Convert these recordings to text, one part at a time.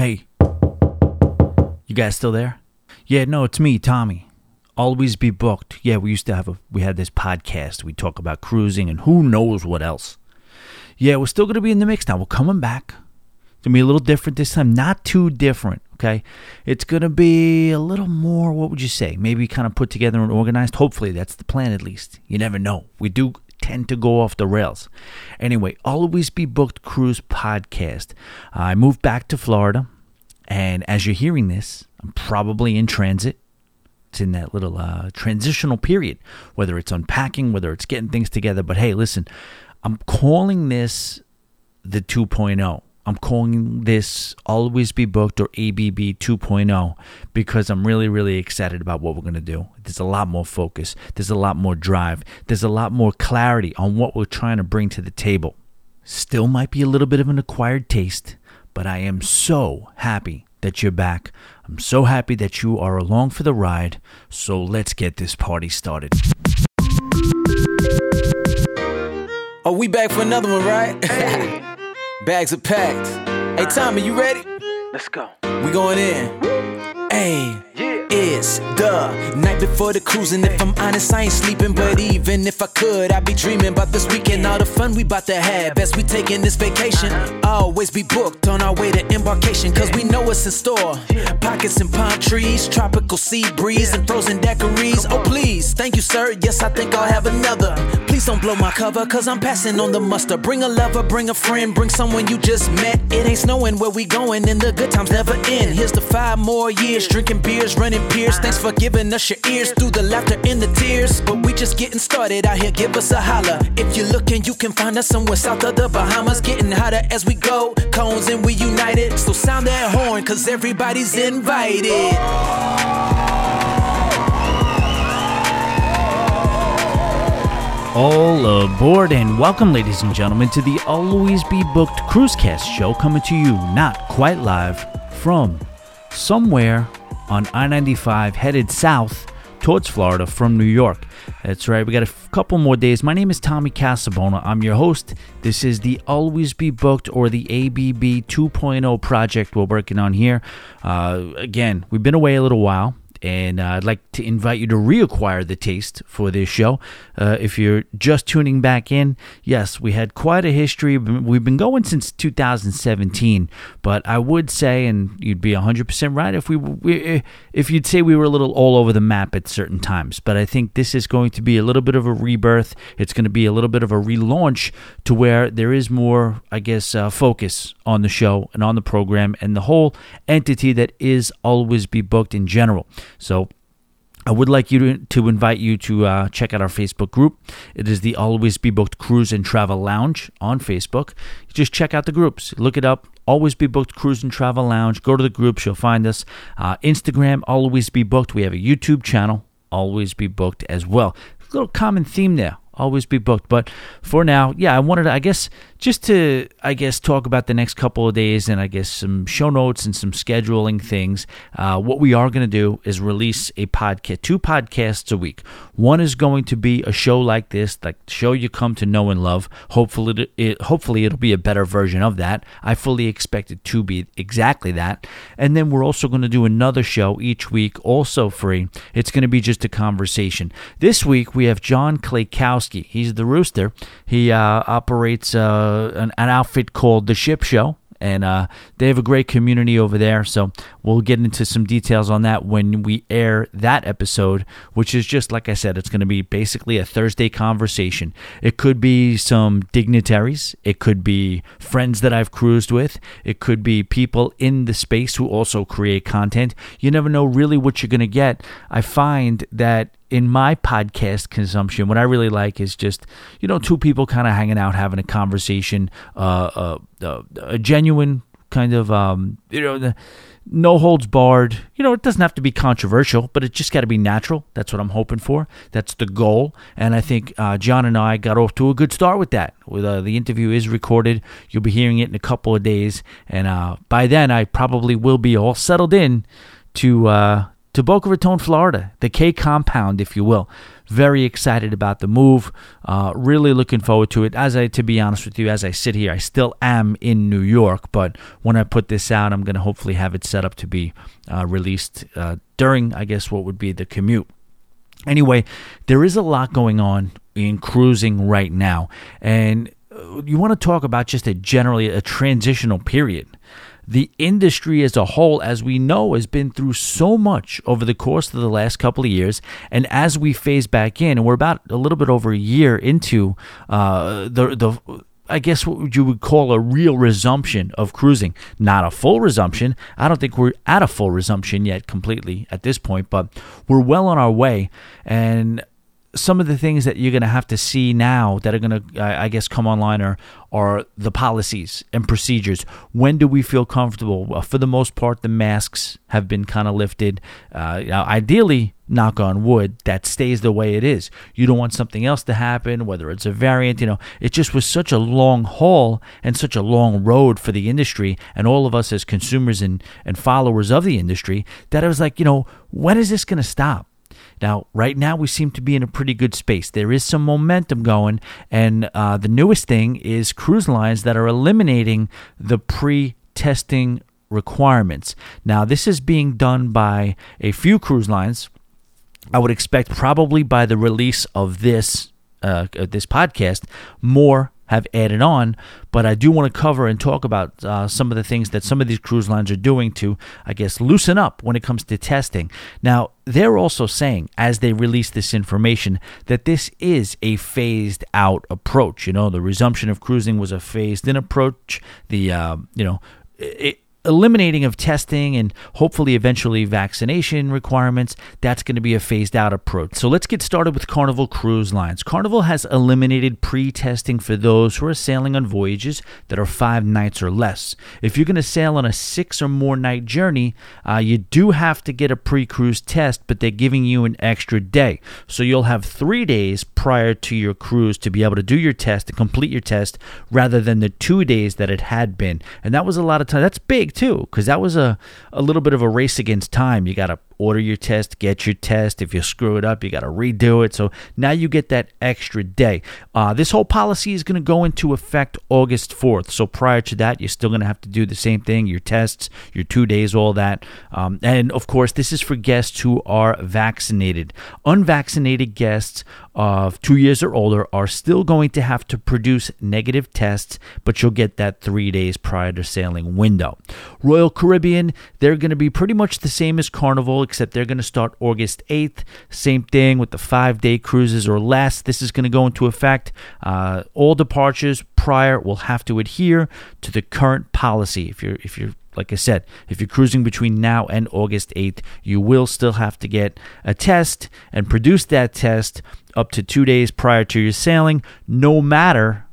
Hey, you guys still there? Yeah, no, it's me, Tommy. Always be booked. Yeah, we used to have a we had this podcast. We talk about cruising and who knows what else. Yeah, we're still gonna be in the mix now. We're coming back. It's gonna be a little different this time. Not too different, okay? It's gonna be a little more. What would you say? Maybe kind of put together and organized. Hopefully, that's the plan at least. You never know. We do tend to go off the rails. Anyway, always be booked cruise podcast. I moved back to Florida, and as you're hearing this, I'm probably in transit. It's in that little uh, transitional period, whether it's unpacking, whether it's getting things together. But hey, listen, I'm calling this the 2.0. I'm calling this Always Be Booked or ABB 2.0 because I'm really, really excited about what we're going to do. There's a lot more focus, there's a lot more drive, there's a lot more clarity on what we're trying to bring to the table. Still might be a little bit of an acquired taste, but I am so happy that you're back. I'm so happy that you are along for the ride. So let's get this party started. Oh, we back for another one, right? Bags are packed. Hey, Tommy, you ready? Let's go. We going in. Hey, it's the night before the cruising. If I'm honest, I ain't sleeping. But even if I could, I'd be dreaming about this weekend. All the fun we about to have. Best we taking this vacation. Always be booked on our way to embarkation. Cause we know what's in store. Pockets and palm trees, tropical sea breeze, and frozen daiquiris. Oh, please. Thank you, sir. Yes, I think I'll have another. Please don't blow my cover, cause I'm passing on the muster. Bring a lover, bring a friend, bring someone you just met. It ain't snowing where we going, and the good times never end. Here's the five more years, drinking beers, running piers. Thanks for giving us your ears through the laughter and the tears. But we just getting started out here, give us a holler. If you're looking, you can find us somewhere south of the Bahamas. Getting hotter as we go, cones and we united. So sound that horn, cause everybody's invited. All aboard and welcome, ladies and gentlemen, to the Always Be Booked Cruisecast show coming to you not quite live from somewhere on I 95 headed south towards Florida from New York. That's right, we got a f- couple more days. My name is Tommy Casabona. I'm your host. This is the Always Be Booked or the ABB 2.0 project we're working on here. Uh, again, we've been away a little while and uh, I'd like to invite you to reacquire the taste for this show. Uh, if you're just tuning back in, yes, we had quite a history. We've been going since 2017, but I would say, and you'd be 100% right if we, we if you'd say we were a little all over the map at certain times. But I think this is going to be a little bit of a rebirth. It's going to be a little bit of a relaunch to where there is more, I guess, uh, focus on the show and on the program and the whole entity that is always be booked in general. So I would like you to, to invite you to uh, check out our Facebook group. It is the Always Be Booked Cruise and Travel Lounge on Facebook. Just check out the groups. Look it up. Always Be Booked Cruise and Travel Lounge. Go to the groups. You'll find us. Uh, Instagram, Always Be Booked. We have a YouTube channel, Always Be Booked as well. A little common theme there always be booked. But for now, yeah, I wanted to, I guess, just to, I guess, talk about the next couple of days and I guess some show notes and some scheduling things. Uh, what we are going to do is release a podcast, two podcasts a week. One is going to be a show like this, like show you come to know and love. Hopefully, it, hopefully it'll be a better version of that. I fully expect it to be exactly that. And then we're also going to do another show each week, also free. It's going to be just a conversation. This week we have John He's the rooster. He uh, operates uh, an, an outfit called The Ship Show and uh, they have a great community over there. So we'll get into some details on that when we air that episode, which is just like I said, it's going to be basically a Thursday conversation. It could be some dignitaries, it could be friends that I've cruised with, it could be people in the space who also create content. You never know really what you're going to get. I find that in my podcast consumption, what I really like is just you know two people kind of hanging out, having a conversation, uh, uh, uh, a genuine kind of um, you know no holds barred. You know, it doesn't have to be controversial, but it just got to be natural. That's what I'm hoping for. That's the goal, and I think uh, John and I got off to a good start with that. With uh, the interview is recorded, you'll be hearing it in a couple of days, and uh, by then I probably will be all settled in to uh, to Boca Raton, Florida, the K compound, if you will. very excited about the move. Uh, really looking forward to it. As I, to be honest with you, as I sit here, I still am in New York, but when I put this out, I'm going to hopefully have it set up to be uh, released uh, during, I guess, what would be the commute. Anyway, there is a lot going on in cruising right now, and uh, you want to talk about just a generally a transitional period the industry as a whole, as we know, has been through so much over the course of the last couple of years. And as we phase back in, and we're about a little bit over a year into uh, the the I guess what you would call a real resumption of cruising. Not a full resumption. I don't think we're at a full resumption yet completely at this point, but we're well on our way. And some of the things that you're going to have to see now that are going to, I guess, come online are, are the policies and procedures. When do we feel comfortable? Well, for the most part, the masks have been kind of lifted. Uh, ideally, knock on wood, that stays the way it is. You don't want something else to happen, whether it's a variant. You know, it just was such a long haul and such a long road for the industry and all of us as consumers and, and followers of the industry that I was like, you know, when is this going to stop? Now, right now, we seem to be in a pretty good space. There is some momentum going, and uh, the newest thing is cruise lines that are eliminating the pre testing requirements. Now, this is being done by a few cruise lines. I would expect probably by the release of this uh, this podcast, more have added on. But I do want to cover and talk about uh, some of the things that some of these cruise lines are doing to, I guess, loosen up when it comes to testing. Now, they're also saying, as they release this information, that this is a phased out approach. You know, the resumption of cruising was a phased in approach. The, uh, you know, it, eliminating of testing and hopefully eventually vaccination requirements, that's going to be a phased out approach. So let's get started with Carnival Cruise Lines. Carnival has eliminated pre testing for those who are sailing on voyages that are five nights or less. If you're going to sail on a six or more night journey, uh, you do have to get a pre cruise test, but they're giving you an extra day. So you'll have three days prior to your cruise to be able to do your test, to complete your test, rather than the two days that it had been. And that was a lot of time. That's big too, because that was a, a little bit of a race against time. You got to order your test, get your test. If you screw it up, you got to redo it. So now you get that extra day. Uh, this whole policy is going to go into effect August 4th. So prior to that, you're still going to have to do the same thing your tests, your two days, all that. Um, and of course, this is for guests who are vaccinated. Unvaccinated guests of two years or older are still going to have to produce negative tests, but you'll get that three days prior to sailing window. Royal Caribbean, they're going to be pretty much the same as Carnival except they're going to start August 8th. Same thing with the five day cruises or less. This is going to go into effect. Uh, all departures prior will have to adhere to the current policy. If you're if you're like I said, if you're cruising between now and August 8th, you will still have to get a test and produce that test up to two days prior to your sailing, no matter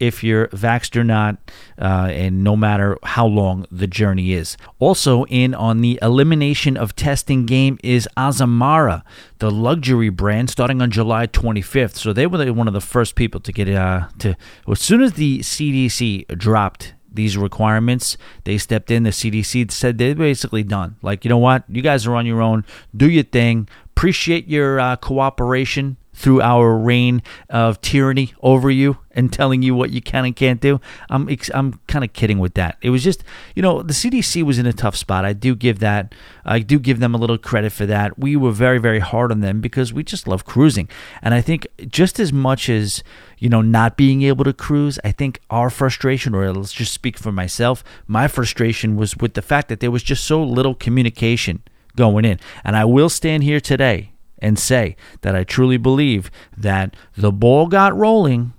if you're vaxxed or not, uh, and no matter how long the journey is. Also, in on the elimination of testing game is Azamara, the luxury brand, starting on July 25th. So they were one of the first people to get uh, to. As soon as the CDC dropped these requirements. They stepped in. The CDC said they're basically done. Like, you know what? You guys are on your own. Do your thing. Appreciate your uh, cooperation through our reign of tyranny over you and telling you what you can and can't do. I'm I'm kind of kidding with that. It was just, you know, the CDC was in a tough spot. I do give that I do give them a little credit for that. We were very very hard on them because we just love cruising. And I think just as much as, you know, not being able to cruise, I think our frustration or let's just speak for myself, my frustration was with the fact that there was just so little communication going in. And I will stand here today and say that I truly believe that the ball got rolling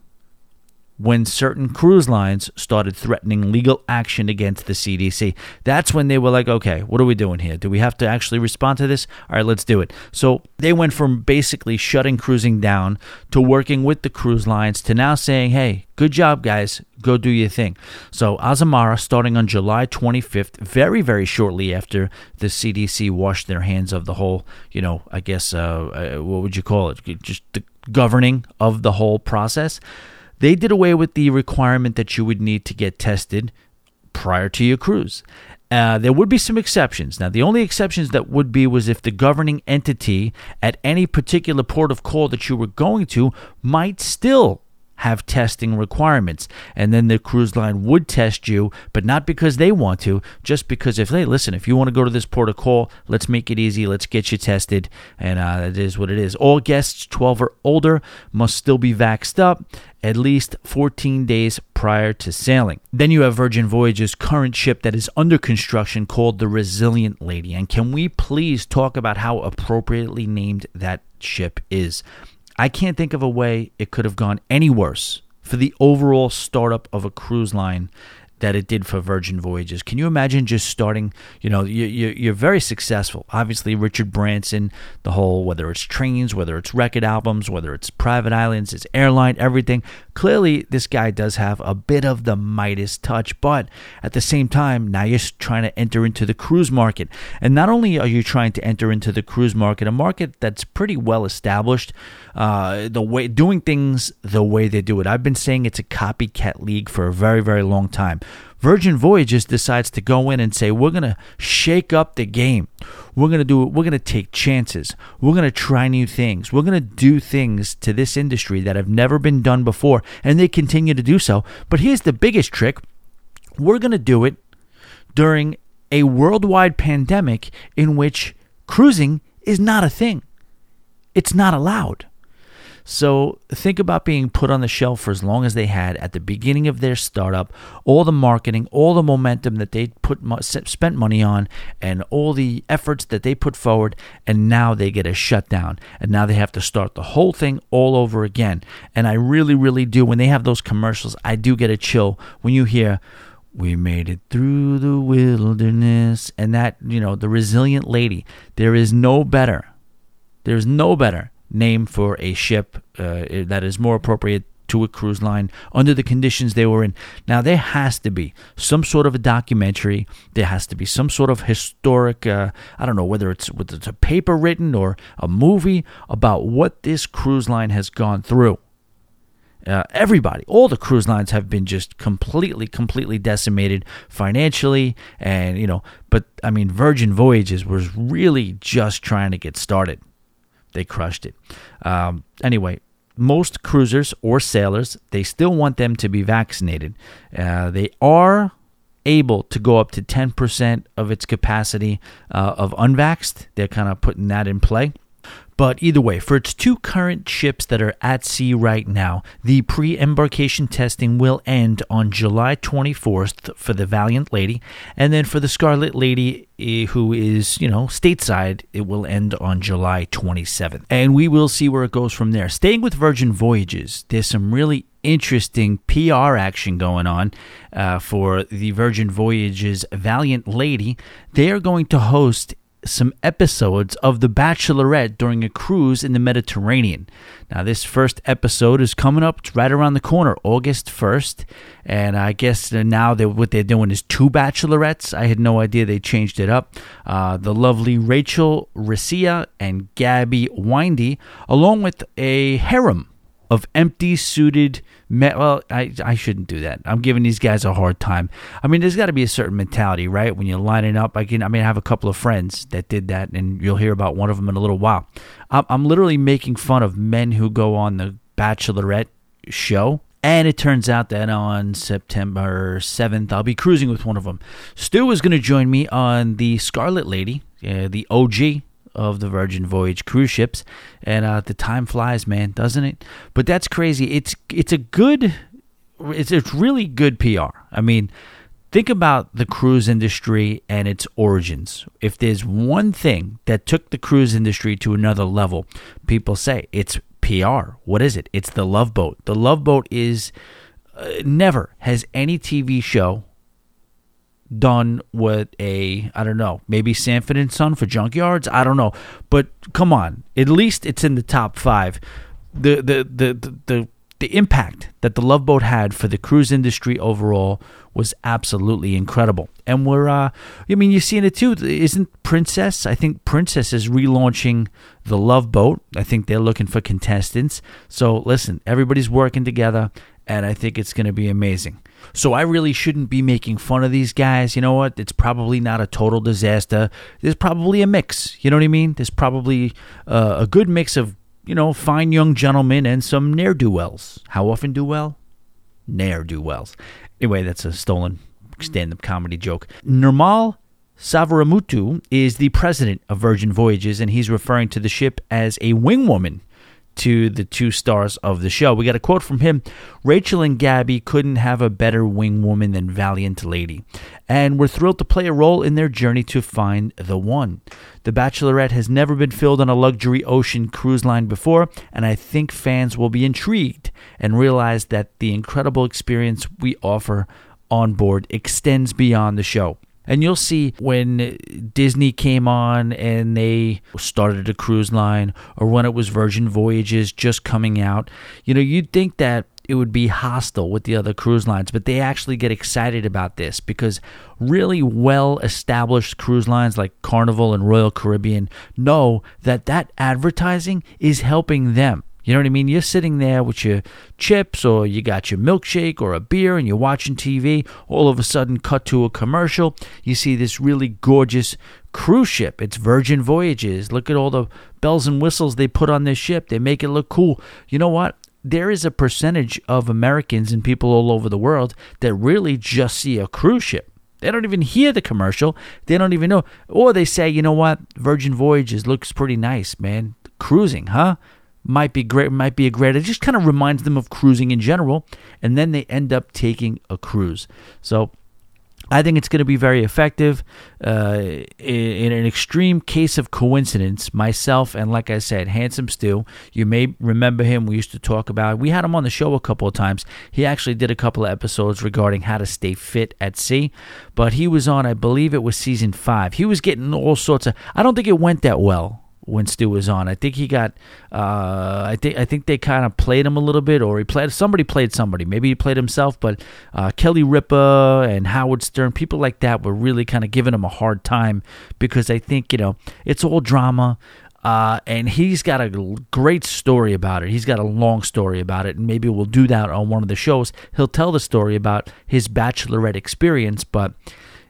when certain cruise lines started threatening legal action against the CDC. That's when they were like, okay, what are we doing here? Do we have to actually respond to this? All right, let's do it. So they went from basically shutting cruising down to working with the cruise lines to now saying, hey, good job, guys. Go do your thing. So Azamara, starting on July 25th, very, very shortly after the CDC washed their hands of the whole, you know, I guess, uh, uh, what would you call it? Just the governing of the whole process they did away with the requirement that you would need to get tested prior to your cruise. Uh, there would be some exceptions. Now, the only exceptions that would be was if the governing entity at any particular port of call that you were going to might still have testing requirements. And then the cruise line would test you, but not because they want to, just because if, they listen, if you want to go to this port of call, let's make it easy. Let's get you tested. And uh, that is what it is. All guests 12 or older must still be vaxxed up at least 14 days prior to sailing. Then you have Virgin Voyage's current ship that is under construction called the Resilient Lady. And can we please talk about how appropriately named that ship is? I can't think of a way it could have gone any worse for the overall startup of a cruise line that it did for Virgin Voyages. Can you imagine just starting? You know, you, you, are very successful. Obviously, Richard Branson, the whole whether it's trains, whether it's record albums, whether it's private islands, it's airline, everything. Clearly, this guy does have a bit of the Midas touch, but at the same time, now you're trying to enter into the cruise market. And not only are you trying to enter into the cruise market, a market that's pretty well established, uh, the way doing things the way they do it. I've been saying it's a copycat league for a very, very long time. Virgin Voyages decides to go in and say, we're going to shake up the game. We're going to do it. We're going to take chances. We're going to try new things. We're going to do things to this industry that have never been done before. And they continue to do so. But here's the biggest trick we're going to do it during a worldwide pandemic in which cruising is not a thing, it's not allowed. So think about being put on the shelf for as long as they had at the beginning of their startup, all the marketing, all the momentum that they put spent money on, and all the efforts that they put forward, and now they get a shutdown, and now they have to start the whole thing all over again. And I really, really do. When they have those commercials, I do get a chill when you hear we made it through the wilderness and that you know the resilient lady there is no better there's no better name for a ship uh, that is more appropriate to a cruise line under the conditions they were in. Now, there has to be some sort of a documentary. There has to be some sort of historic, uh, I don't know whether it's, whether it's a paper written or a movie about what this cruise line has gone through. Uh, everybody, all the cruise lines have been just completely, completely decimated financially, and you know. But I mean, Virgin Voyages was really just trying to get started they crushed it. Um, anyway, most cruisers or sailors, they still want them to be vaccinated. Uh, they are able to go up to 10% of its capacity uh, of unvaxxed. They're kind of putting that in play. But either way, for its two current ships that are at sea right now, the pre embarkation testing will end on July 24th for the Valiant Lady. And then for the Scarlet Lady, eh, who is, you know, stateside, it will end on July 27th. And we will see where it goes from there. Staying with Virgin Voyages, there's some really interesting PR action going on uh, for the Virgin Voyages Valiant Lady. They are going to host some episodes of The Bachelorette during a cruise in the Mediterranean. Now, this first episode is coming up right around the corner, August 1st. And I guess now they what they're doing is two bachelorettes. I had no idea they changed it up. Uh, the lovely Rachel Recchia and Gabby Windey, along with a harem of empty suited. Well, I, I shouldn't do that. I'm giving these guys a hard time. I mean, there's got to be a certain mentality, right? When you're lining up, I can. I mean, I have a couple of friends that did that, and you'll hear about one of them in a little while. I'm, I'm literally making fun of men who go on the Bachelorette show. And it turns out that on September 7th, I'll be cruising with one of them. Stu is going to join me on the Scarlet Lady, uh, the OG of the Virgin Voyage cruise ships, and uh, the time flies, man, doesn't it? But that's crazy. It's it's a good, it's it's really good PR. I mean, think about the cruise industry and its origins. If there's one thing that took the cruise industry to another level, people say it's PR. What is it? It's the Love Boat. The Love Boat is uh, never has any TV show done with a I don't know maybe Sanford and Son for junkyards? I don't know. But come on at least it's in the top five. The the the the, the, the impact that the Love Boat had for the cruise industry overall was absolutely incredible. And we're uh I mean you're seeing it too. Isn't Princess I think Princess is relaunching the Love Boat. I think they're looking for contestants. So listen everybody's working together and I think it's going to be amazing. So I really shouldn't be making fun of these guys. You know what? It's probably not a total disaster. There's probably a mix. You know what I mean? There's probably uh, a good mix of, you know, fine young gentlemen and some ne'er do wells. How often do well? Ne'er do wells. Anyway, that's a stolen stand up comedy joke. Nirmal Saverimuttu is the president of Virgin Voyages, and he's referring to the ship as a wingwoman to the two stars of the show. We got a quote from him Rachel and Gabby couldn't have a better wing woman than Valiant Lady, and we're thrilled to play a role in their journey to find the one. The Bachelorette has never been filled on a luxury ocean cruise line before, and I think fans will be intrigued and realize that the incredible experience we offer on board extends beyond the show. And you'll see when Disney came on and they started a cruise line, or when it was Virgin Voyages just coming out, you know, you'd think that it would be hostile with the other cruise lines, but they actually get excited about this because really well established cruise lines like Carnival and Royal Caribbean know that that advertising is helping them. You know what I mean? You're sitting there with your chips or you got your milkshake or a beer and you're watching TV. All of a sudden, cut to a commercial. You see this really gorgeous cruise ship. It's Virgin Voyages. Look at all the bells and whistles they put on this ship. They make it look cool. You know what? There is a percentage of Americans and people all over the world that really just see a cruise ship. They don't even hear the commercial. They don't even know. Or they say, you know what? Virgin Voyages looks pretty nice, man. Cruising, huh? Might be great, might be a great. It just kind of reminds them of cruising in general, and then they end up taking a cruise. So I think it's going to be very effective. Uh, in, an extreme case of coincidence, myself and, like I said, Handsome Stu, you may remember him. We used to talk about. We had him on the show a couple of times. He actually did a couple of episodes regarding how to stay fit at sea. But he was on, I believe it was season five. He was getting all sorts of. I don't think it went that well when Stu was on. I think he got. Uh, I think I think they kind of played him a little bit, or he played somebody played somebody. Maybe he played himself, but uh, Kelly Ripa and Howard Stern, people like that, were really kind of giving him a hard time because I think you know it's all drama. Uh, and he's got a great story about it. He's got a long story about it, and maybe we'll do that on one of the shows. He'll tell the story about his bachelorette experience, but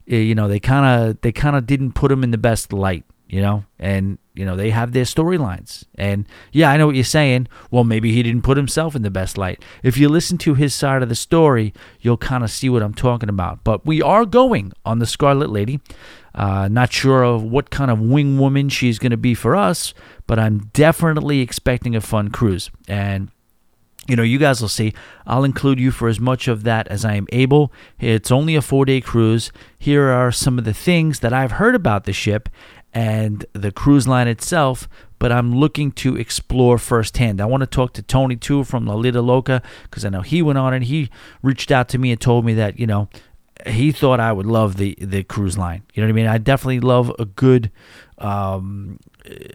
eh, you know they kind of they kind of didn't put him in the best light you know, and you know they have their storylines. And yeah, I know what you're saying. Well, maybe he didn't put himself in the best light. If you listen to his side of the story, you'll kind of see what I'm talking about. But we are going on the Scarlet Lady. Uh, not sure of what kind of wing woman she's going to be for us, but I'm definitely expecting a fun cruise. And you know, you guys will see. I'll include you for as much of that as I am able. It's only a four day cruise. Here are some of the things that I've heard about the ship and the cruise line itself, but I'm looking to explore firsthand. I want to talk to Tony too from La Lita Loca because I know he went on and he reached out to me and told me that, you know, he thought I would love the the cruise line. You know what I mean? I definitely love a good um,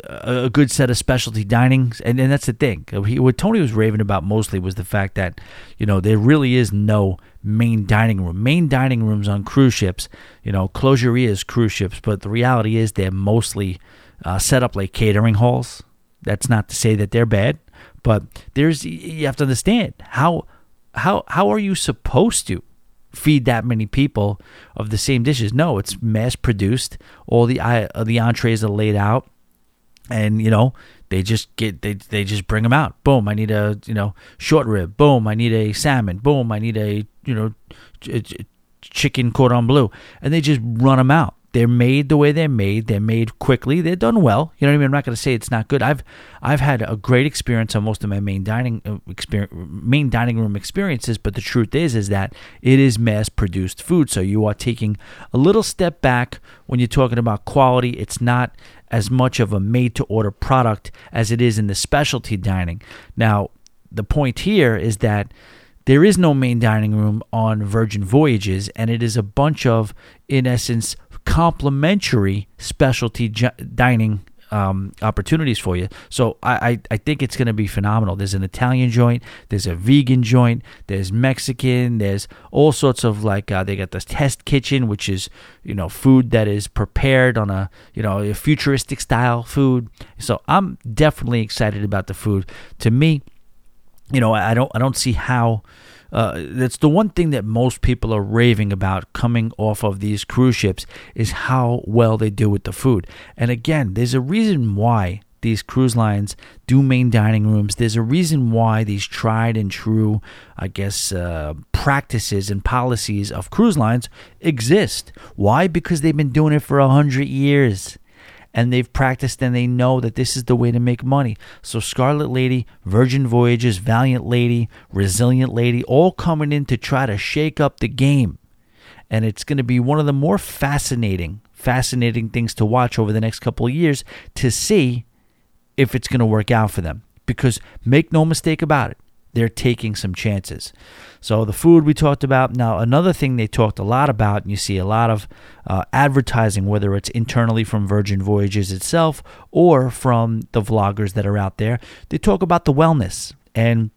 a good set of specialty dinings, and, and that's the thing. He, what Tony was raving about mostly was the fact that you know there really is no main dining room. Main dining rooms on cruise ships, you know, close your ears, cruise ships, but the reality is they're mostly uh, set up like catering halls. That's not to say that they're bad, but there's you have to understand how how how are you supposed to feed that many people of the same dishes. No, it's mass produced. All the uh, the entrees are laid out, and you know they just get they they just bring them out. Boom, I need a you know short rib. Boom, I need a salmon. Boom, I need a you know chicken cordon bleu, and they just run them out. They're made the way they're made. They're made quickly. They're done well. You know what I mean? I'm not going to say it's not good. I've I've had a great experience on most of my main dining uh, experience, main dining room experiences. But the truth is, is that it is mass produced food. So you are taking a little step back when you're talking about quality. It's not as much of a made to order product as it is in the specialty dining. Now, the point here is that there is no main dining room on Virgin Voyages, and it is a bunch of, in essence, complementary specialty dining um, opportunities for you. So I, I, I think it's going to be phenomenal. There's an Italian joint, there's a vegan joint, there's Mexican, there's all sorts of like uh, they got this test kitchen, which is you know food that is prepared on a you know a futuristic style food. So I'm definitely excited about the food. To me, you know I don't I don't see how uh, that's the one thing that most people are raving about coming off of these cruise ships is how well they do with the food. And again, there's a reason why these cruise lines do main dining rooms. There's a reason why these tried and true, I guess, uh, practices and policies of cruise lines exist. Why? Because they've been doing it for a hundred years and they've practiced and they know that this is the way to make money. So, Scarlet Lady, Virgin Voyages, Valiant Lady, Resilient Lady, all coming in to try to shake up the game. And it's going to be one of the more fascinating, fascinating things to watch over the next couple of years to see if it's going to work out for them. Because make no mistake about it, they're taking some chances. So the food we talked about. Now another thing they talked a lot about, and you see a lot of uh, advertising, whether it's internally from Virgin Voyages itself or from the vloggers that are out there. They talk about the wellness, and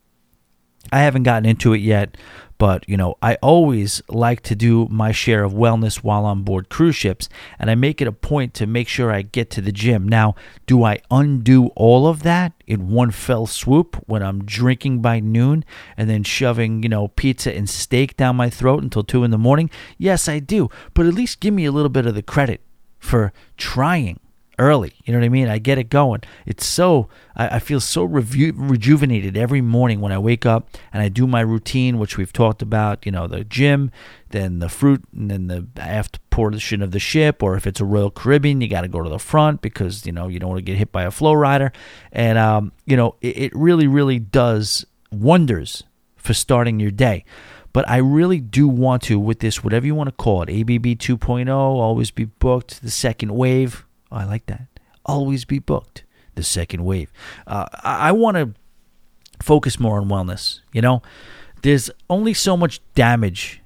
I haven't gotten into it yet, but, you know, I always like to do my share of wellness while on board cruise ships, and I make it a point to make sure I get to the gym. Now, do I undo all of that in one fell swoop when I'm drinking by noon and then shoving, you know, pizza and steak down my throat until 2 in the morning? Yes, I do. But at least give me a little bit of the credit for trying early. You know what I mean? I get it going. It's so I, I feel so reju- rejuvenated every morning when I wake up and I do my routine, which we've talked about. You know, the gym, then the fruit, and then the aft portion of the ship. Or if it's a Royal Caribbean, you got to go to the front because you know you don't want to get hit by a flow rider. And um, you know, it, it really, really does wonders for starting your day. But I really do want to, with this, whatever you want to call it, ABB 2.0, always be booked, the second wave, Oh, I like that. Always be booked. The second wave. Uh, I, I want to focus more on wellness. You know, there's only so much damage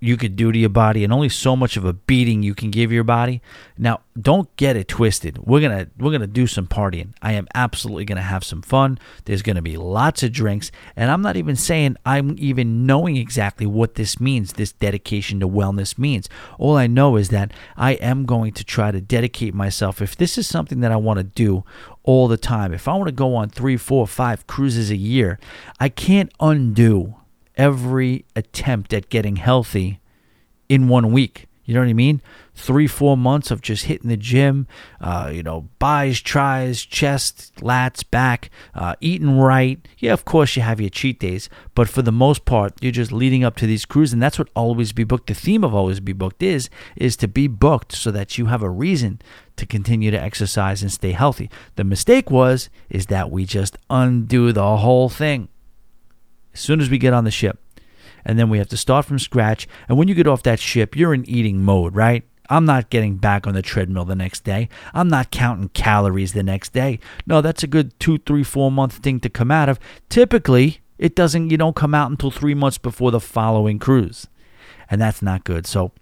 you could do to your body and only so much of a beating you can give your body. Now, don't get it twisted. We're going to we're going to do some partying. I am absolutely going to have some fun. There's going to be lots of drinks, and I'm not even saying I'm even knowing exactly what this means, this dedication to wellness means. All I know is that I am going to try to dedicate myself if this is something that I want to do all the time. If I want to go on 3, 4, 5 cruises a year, I can't undo every attempt at getting healthy in one week. You know what I mean? Three, four months of just hitting the gym, uh, you know, buys, tries, chest, lats, back, uh, eating right. Yeah, of course you have your cheat days, but for the most part, you're just leading up to these cruises, and that's what always be booked. The theme of always be booked is is to be booked so that you have a reason to continue to exercise and stay healthy. The mistake was is that we just undo the whole thing as soon as we get on the ship. And then we have to start from scratch. And when you get off that ship, you're in eating mode, right? I'm not getting back on the treadmill the next day. I'm not counting calories the next day. No, that's a good two, three, four month thing to come out of. Typically, it doesn't, you don't come out until three months before the following cruise. And that's not good. So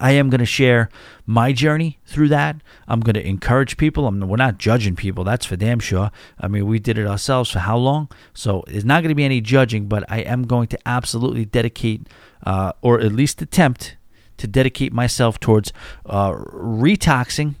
I am going to share my journey through that. I'm going to encourage people. I'm, we're not judging people, that's for damn sure. I mean, we did it ourselves for how long? So it's not going to be any judging, but I am going to absolutely dedicate, uh, or at least attempt to dedicate myself towards uh, retoxing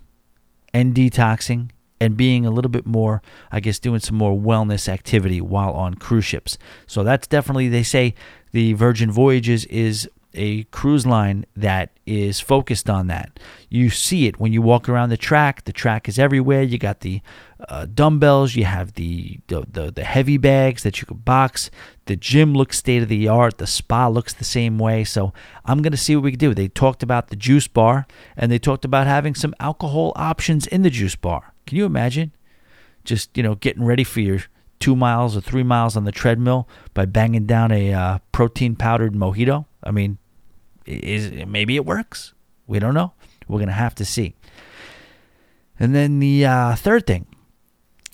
and detoxing and being a little bit more, I guess, doing some more wellness activity while on cruise ships. So that's definitely, they say the Virgin Voyages is a cruise line that is focused on that. You see it when you walk around the track. The track is everywhere. You got the uh, dumbbells. You have the, the, the the heavy bags that you can box. The gym looks state of the art. The spa looks the same way. So I'm gonna see what we can do. They talked about the juice bar and they talked about having some alcohol options in the juice bar. Can you imagine? Just you know getting ready for your two miles or three miles on the treadmill by banging down a uh, protein powdered mojito. I mean, is maybe it works. We don't know. We're gonna have to see. And then the uh, third thing,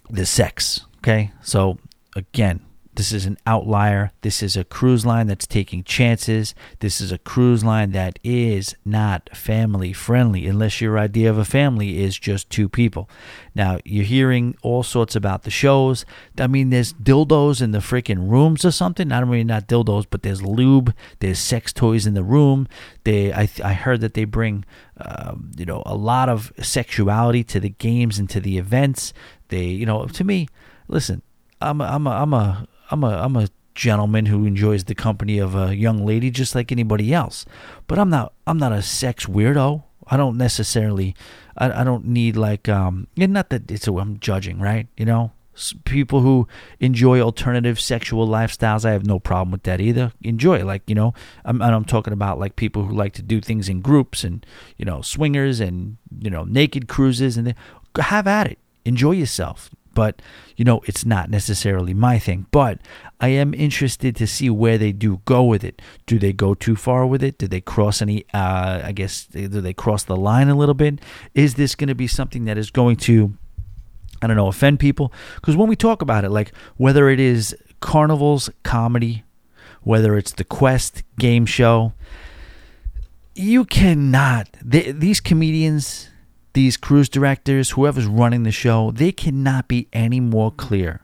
the sex. Okay, so again, this is an outlier. This is a cruise line that's taking chances. This is a cruise line that is not family friendly unless your idea of a family is just two people. Now, you're hearing all sorts about the shows. I mean, there's dildos in the freaking rooms or something. I don't mean not dildos, but there's lube, there's sex toys in the room. They, I, I heard that they bring, um, you know, a lot of sexuality to the games and to the events. They, you know, to me, listen, I'm a, I'm a, I'm a I'm a I'm a gentleman who enjoys the company of a young lady just like anybody else. But I'm not I'm not a sex weirdo. I don't necessarily I, I don't need like um not that it's a, I'm judging, right? You know, people who enjoy alternative sexual lifestyles i have no problem with that either enjoy like you know I'm, and i'm talking about like people who like to do things in groups and you know swingers and you know naked cruises and they, have at it enjoy yourself but you know it's not necessarily my thing. But i am interested to see where they do go with it. Do they go too far with it? Do they cross any uh i guess do they cross the line a little bit? Is this going to be something that is going to I don't know, offend people. Because when we talk about it, like whether it is Carnival's comedy, whether it's the Quest game show, you cannot, they, these comedians, these cruise directors, whoever's running the show, they cannot be any more clear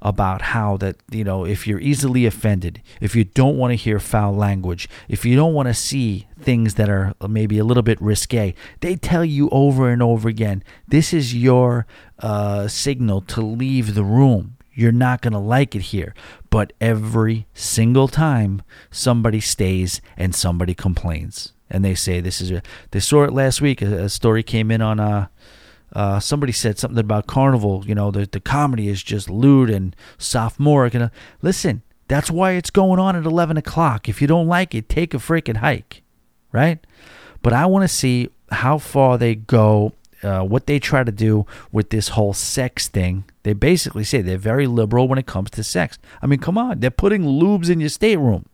about how that you know if you're easily offended if you don't want to hear foul language if you don't want to see things that are maybe a little bit risque they tell you over and over again this is your uh, signal to leave the room. You're not going to like it here. But every single time somebody stays and somebody complains and they say this is a they saw it last week a, a story came in on uh uh, somebody said something about Carnival. You know, the the comedy is just lewd and sophomoric. And uh, listen, that's why it's going on at eleven o'clock. If you don't like it, take a freaking hike, right? But I want to see how far they go. Uh, what they try to do with this whole sex thing. They basically say they're very liberal when it comes to sex. I mean, come on, they're putting lubes in your stateroom.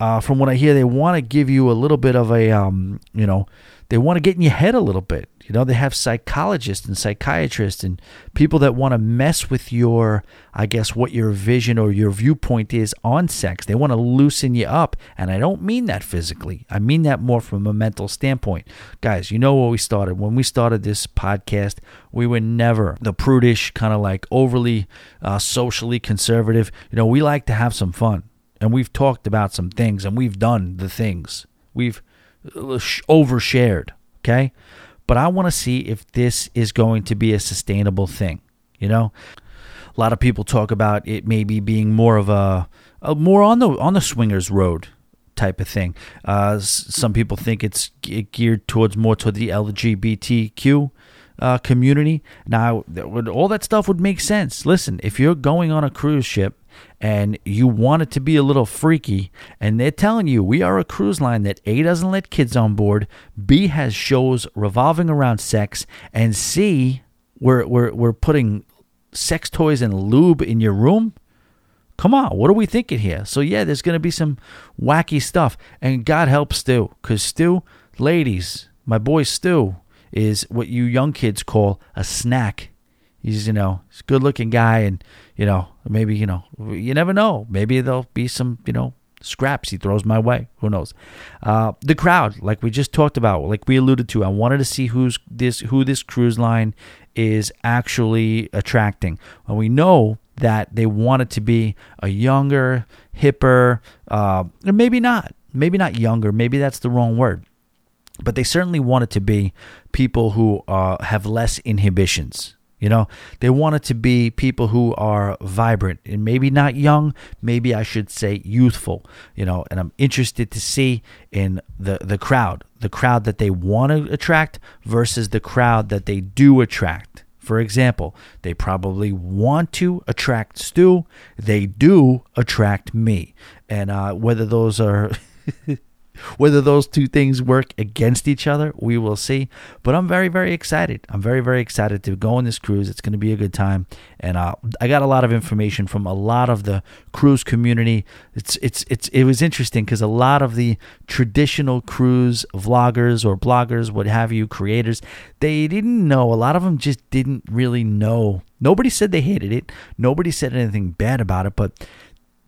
Uh, from what I hear, they want to give you a little bit of a, um, you know, they want to get in your head a little bit. You know, they have psychologists and psychiatrists and people that want to mess with your, I guess, what your vision or your viewpoint is on sex. They want to loosen you up. And I don't mean that physically, I mean that more from a mental standpoint. Guys, you know where we started. When we started this podcast, we were never the prudish, kind of like overly uh, socially conservative. You know, we like to have some fun. And we've talked about some things and we've done the things. We've uh, overshared. Okay but I want to see if this is going to be a sustainable thing. You know, a lot of people talk about it maybe being more of a, a more on the on the swingers road type of thing. Uh, some people think it's geared towards more toward the LGBTQ uh, community. Now, all that stuff would make sense. Listen, if you're going on a cruise ship and you want it to be a little freaky, and they're telling you we are a cruise line that A doesn't let kids on board, B has shows revolving around sex, and C we're we're we're putting sex toys and lube in your room. Come on, what are we thinking here? So yeah, there's gonna be some wacky stuff, and God help Stu, cause Stu, ladies, my boy Stu is what you young kids call a snack. He's you know he's a good looking guy and you know, maybe, you know, you never know. Maybe there'll be some, you know, scraps he throws my way. Who knows? Uh, the crowd, like we just talked about, like we alluded to, I wanted to see who's this, who this cruise line is actually attracting. Well, we know that they want it to be a younger, hipper, uh, or maybe not, maybe not younger, maybe that's the wrong word, but they certainly want it to be people who uh, have less inhibitions. You know, they want it to be people who are vibrant and maybe not young, maybe I should say youthful, you know, and I'm interested to see in the, the crowd, the crowd that they want to attract versus the crowd that they do attract. For example, they probably want to attract Stu, they do attract me. And uh, whether those are. Whether those two things work against each other, we will see. But I'm very, very excited. I'm very, very excited to go on this cruise. It's going to be a good time, and uh, I got a lot of information from a lot of the cruise community. It's, it's, it's, it was interesting because a lot of the traditional cruise vloggers or bloggers, what have you, creators, they didn't know. A lot of them just didn't really know. Nobody said they hated it. Nobody said anything bad about it, but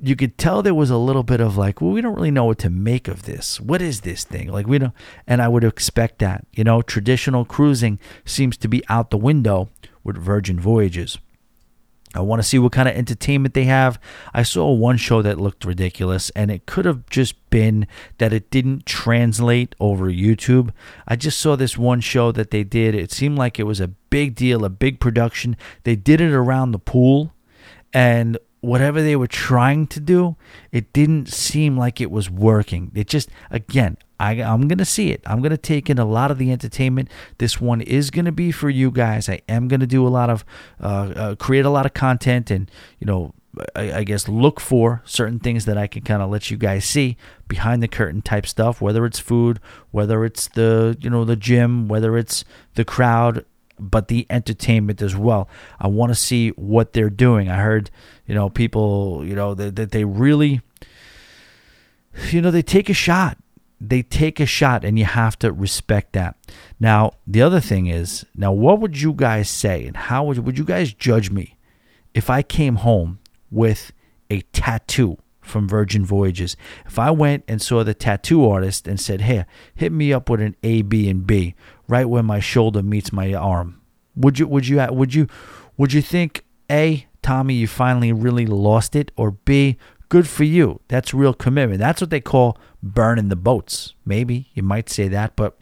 you could tell there was a little bit of like, well, we don't really know what to make of this. What is this thing? Like we don't, and I would expect that. You know, traditional cruising seems to be out the window with Virgin Voyages. I want to see what kind of entertainment they have. I saw one show that looked ridiculous, and it could have just been that it didn't translate over YouTube. I just saw this one show that they did. It seemed like it was a big deal, a big production. They did it around the pool, and whatever they were trying to do, it didn't seem like it was working. It just, again, I, am going to see it. I'm going to take in a lot of the entertainment. This one is going to be for you guys. I am going to do a lot of, uh, uh, create a lot of content and, you know, I, I guess look for certain things that I can kind of let you guys see behind the curtain type stuff, whether it's food, whether it's the, you know, the gym, whether it's the crowd, but the entertainment as well. I want to see what they're doing. I heard, you know, people, you know, that, that they really, you know, they take a shot. They take a shot, and you have to respect that. Now, the other thing is, now, what would you guys say, and how would would you guys judge me if I came home with a tattoo from Virgin Voyages? If I went and saw the tattoo artist and said, "Hey, hit me up with an A, B, and B," right where my shoulder meets my arm. Would you would you would you would you think A, Tommy, you finally really lost it or B, good for you. That's real commitment. That's what they call burning the boats. Maybe you might say that, but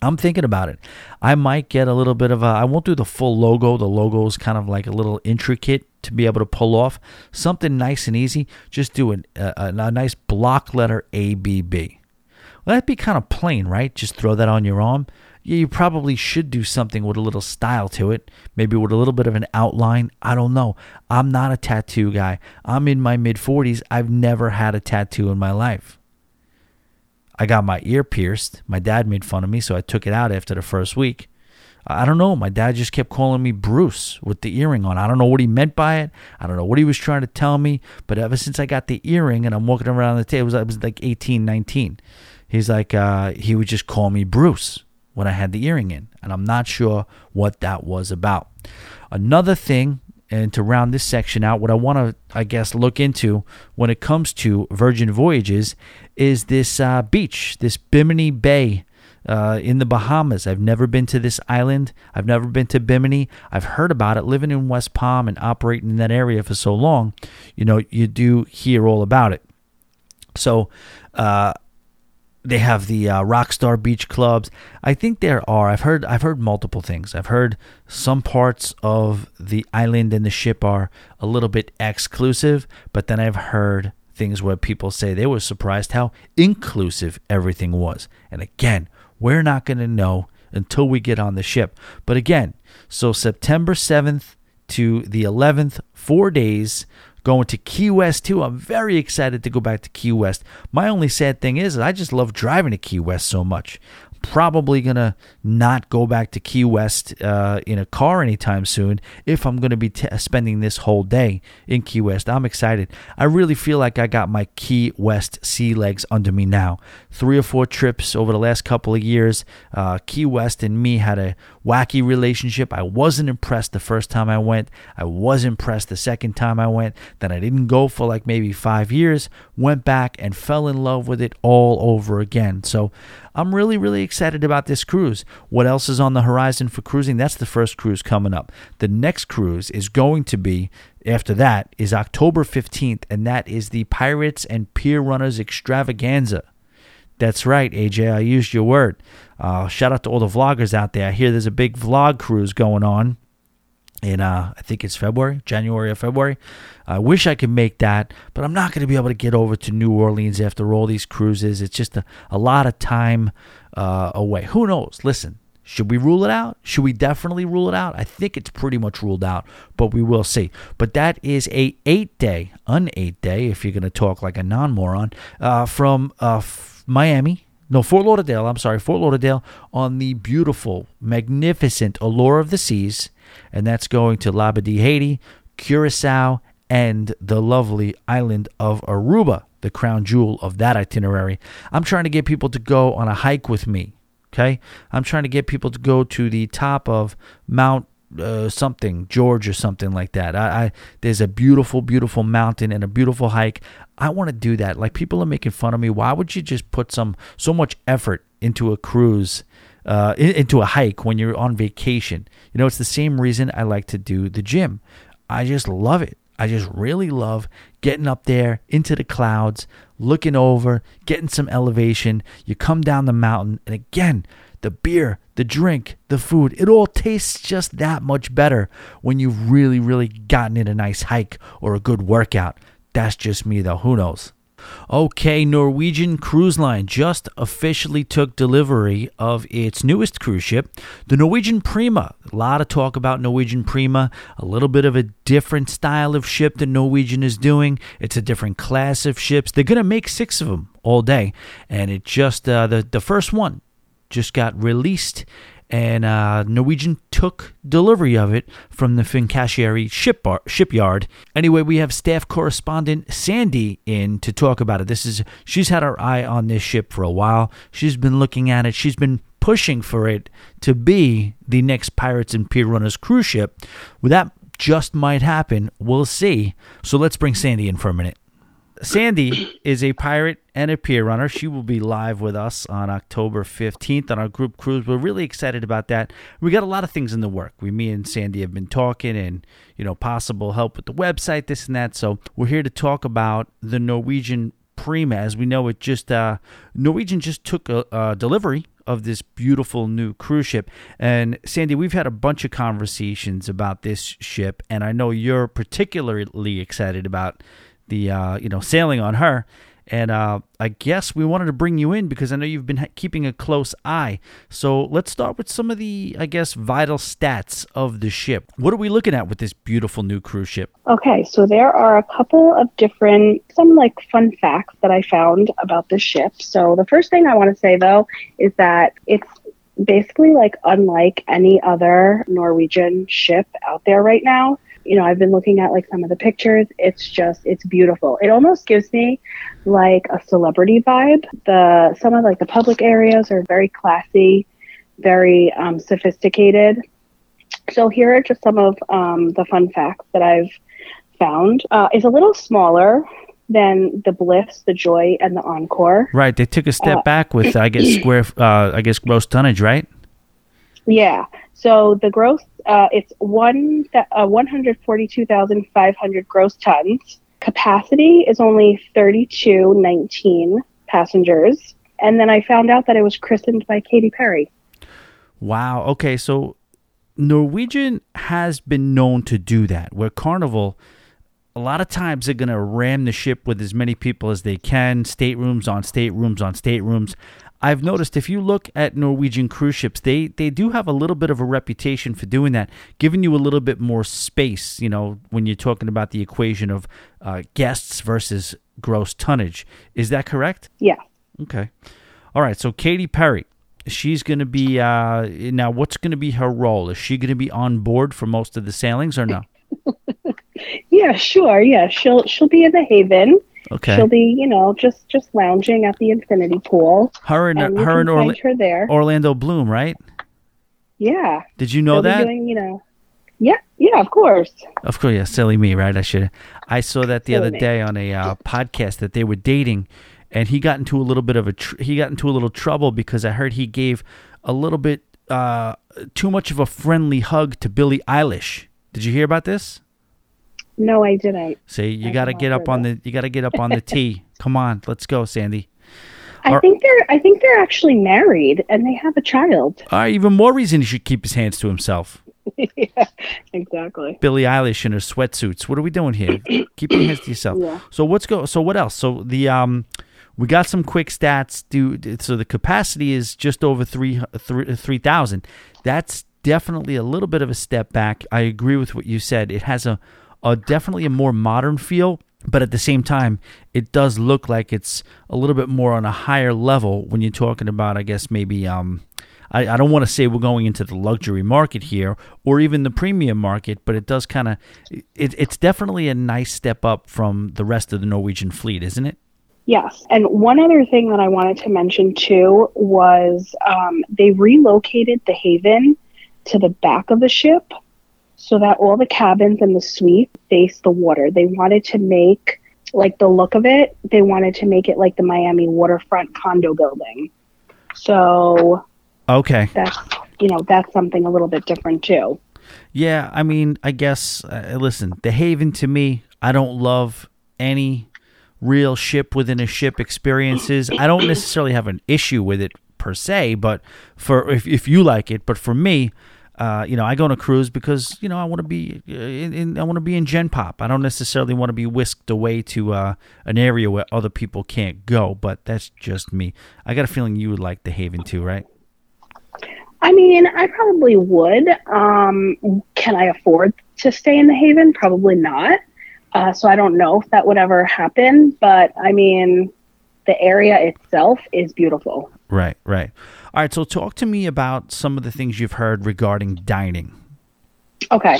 I'm thinking about it. I might get a little bit of a I won't do the full logo. The logo is kind of like a little intricate to be able to pull off. Something nice and easy. Just do an, a, a nice block letter ABB. Well, that'd be kind of plain, right? Just throw that on your arm yeah, you probably should do something with a little style to it, maybe with a little bit of an outline. I don't know. I'm not a tattoo guy. I'm in my mid 40s. I've never had a tattoo in my life. I got my ear pierced. My dad made fun of me, so I took it out after the first week. I don't know. My dad just kept calling me Bruce with the earring on. I don't know what he meant by it. I don't know what he was trying to tell me. But ever since I got the earring and I'm walking around the table, I was like 18, 19. He's like, uh, he would just call me Bruce when I had the earring in, and I'm not sure what that was about. Another thing, and to round this section out, what I want to, I guess, look into when it comes to Virgin Voyages is this uh, beach, this Bimini Bay. Uh, in the Bahamas. I've never been to this island. I've never been to Bimini. I've heard about it. Living in West Palm and operating in that area for so long, you know, you do hear all about it. So, uh, they have the uh, Rockstar Beach clubs. I think there are. I've heard. I've heard multiple things. I've heard some parts of the island and the ship are a little bit exclusive, but then I've heard things where people say they were surprised how inclusive everything was. And again, we're not going to know until we get on the ship. But again, so September 7th to the 11th, four days going to Key West too. I'm very excited to go back to Key West. My only sad thing is I just love driving to Key West so much probably going to not go back to Key West uh, in a car anytime soon if I'm going to be t- spending this whole day in Key West. I'm excited. I really feel like I got my Key West sea legs under me now. Three or four trips over the last couple of years. Uh, Key West and me had a wacky relationship. I wasn't impressed the first time I went. I was impressed the second time I went. Then I didn't go for like maybe five years. Went back and fell in love with it all over again. So I'm really, really excited about this cruise. What else is on the horizon for cruising? That's the first cruise coming up. The next cruise is going to be after that is October 15th, and that is the Pirates and Pier Runners Extravaganza. That's right, AJ. I used your word. Uh, shout out to all the vloggers out there. I hear there's a big vlog cruise going on in uh, I think it's February, January or February. I wish I could make that, but I'm not going to be able to get over to New Orleans after all these cruises. It's just a, a lot of time uh, away. Who knows? Listen, should we rule it out? Should we definitely rule it out? I think it's pretty much ruled out, but we will see. But that is a eight day, un eight day, if you're going to talk like a non moron, uh, from uh, f- Miami. No, Fort Lauderdale. I'm sorry, Fort Lauderdale on the beautiful, magnificent Allure of the Seas and that's going to Labadee, Haiti, Curacao, and the lovely island of Aruba, the crown jewel of that itinerary. I'm trying to get people to go on a hike with me. Okay, I'm trying to get people to go to the top of Mount uh, something George or something like that. I, I, there's a beautiful, beautiful mountain and a beautiful hike. I want to do that. Like people are making fun of me. Why would you just put some so much effort into a cruise uh, into a hike when you're on vacation. You know, it's the same reason I like to do the gym. I just love it. I just really love getting up there into the clouds, looking over, getting some elevation. You come down the mountain, and again, the beer, the drink, the food, it all tastes just that much better when you've really, really gotten in a nice hike or a good workout. That's just me, though. Who knows? Okay, Norwegian Cruise Line just officially took delivery of its newest cruise ship, the Norwegian Prima. A lot of talk about Norwegian Prima, a little bit of a different style of ship that Norwegian is doing. It's a different class of ships. They're going to make six of them all day, and it just uh, the the first one just got released and uh, Norwegian took delivery of it from the Fincantieri ship shipyard. Anyway, we have staff correspondent Sandy in to talk about it. This is she's had her eye on this ship for a while. She's been looking at it. She's been pushing for it to be the next Pirates and Pier Runners cruise ship. Well, that just might happen. We'll see. So let's bring Sandy in for a minute. Sandy is a pirate and a pier runner. She will be live with us on October 15th on our group cruise. We're really excited about that. We got a lot of things in the work. We, me and Sandy have been talking and, you know, possible help with the website, this and that. So we're here to talk about the Norwegian Prima. As we know, it just, uh, Norwegian just took a, a delivery of this beautiful new cruise ship. And Sandy, we've had a bunch of conversations about this ship, and I know you're particularly excited about the uh, you know sailing on her. And uh, I guess we wanted to bring you in because I know you've been keeping a close eye. So let's start with some of the, I guess, vital stats of the ship. What are we looking at with this beautiful new cruise ship? Okay, so there are a couple of different, some like fun facts that I found about this ship. So the first thing I want to say though is that it's basically like unlike any other Norwegian ship out there right now you know, I've been looking at like some of the pictures. It's just, it's beautiful. It almost gives me like a celebrity vibe. The some of like the public areas are very classy, very um, sophisticated. So here are just some of um, the fun facts that I've found. Uh, it's a little smaller than the Bliss, the Joy, and the Encore. Right. They took a step uh, back with, I guess, square, uh, I guess, gross tonnage, right? Yeah. So the gross, uh, it's one uh, 142,500 gross tons. Capacity is only 3219 passengers. And then I found out that it was christened by Katy Perry. Wow. Okay. So Norwegian has been known to do that, where Carnival, a lot of times they're going to ram the ship with as many people as they can, staterooms on staterooms on staterooms. I've noticed if you look at Norwegian cruise ships, they they do have a little bit of a reputation for doing that, giving you a little bit more space. You know, when you're talking about the equation of uh, guests versus gross tonnage, is that correct? Yeah. Okay. All right. So Katy Perry, she's going to be uh, now. What's going to be her role? Is she going to be on board for most of the sailings or no? yeah, sure. Yeah, she'll she'll be in the Haven. Okay. She'll be, you know, just just lounging at the infinity pool. Her and, and her and Orla- her there. Orlando Bloom, right? Yeah. Did you know She'll that? Doing, you know. Yeah, yeah, of course. Of course, yeah, silly me, right? I should. I saw that the silly other me. day on a uh, podcast that they were dating, and he got into a little bit of a tr- he got into a little trouble because I heard he gave a little bit uh, too much of a friendly hug to Billie Eilish. Did you hear about this? No, I didn't. See, you got to get up on the you got to get up on the tee. Come on, let's go, Sandy. I think they're I think they're actually married and they have a child. Uh, even more reason he should keep his hands to himself. yeah, exactly. Billie Eilish in her sweatsuits. What are we doing here? keep your hands to yourself. Yeah. So what's go? So what else? So the um, we got some quick stats. Do so the capacity is just over three three thousand. That's definitely a little bit of a step back. I agree with what you said. It has a definitely a more modern feel, but at the same time, it does look like it's a little bit more on a higher level when you're talking about, I guess, maybe. Um, I, I don't want to say we're going into the luxury market here or even the premium market, but it does kind of, it, it's definitely a nice step up from the rest of the Norwegian fleet, isn't it? Yes. And one other thing that I wanted to mention too was um, they relocated the Haven to the back of the ship so that all the cabins and the suites face the water. They wanted to make like the look of it, they wanted to make it like the Miami waterfront condo building. So okay. That's you know, that's something a little bit different too. Yeah, I mean, I guess uh, listen, the Haven to me, I don't love any real ship within a ship experiences. I don't necessarily have an issue with it per se, but for if if you like it, but for me, uh, you know, I go on a cruise because you know I want to be uh, in, in I want to be in Gen Pop. I don't necessarily want to be whisked away to uh, an area where other people can't go. But that's just me. I got a feeling you would like the Haven too, right? I mean, I probably would. Um, can I afford to stay in the Haven? Probably not. Uh, so I don't know if that would ever happen. But I mean, the area itself is beautiful. Right, right. All right, so talk to me about some of the things you've heard regarding dining. Okay.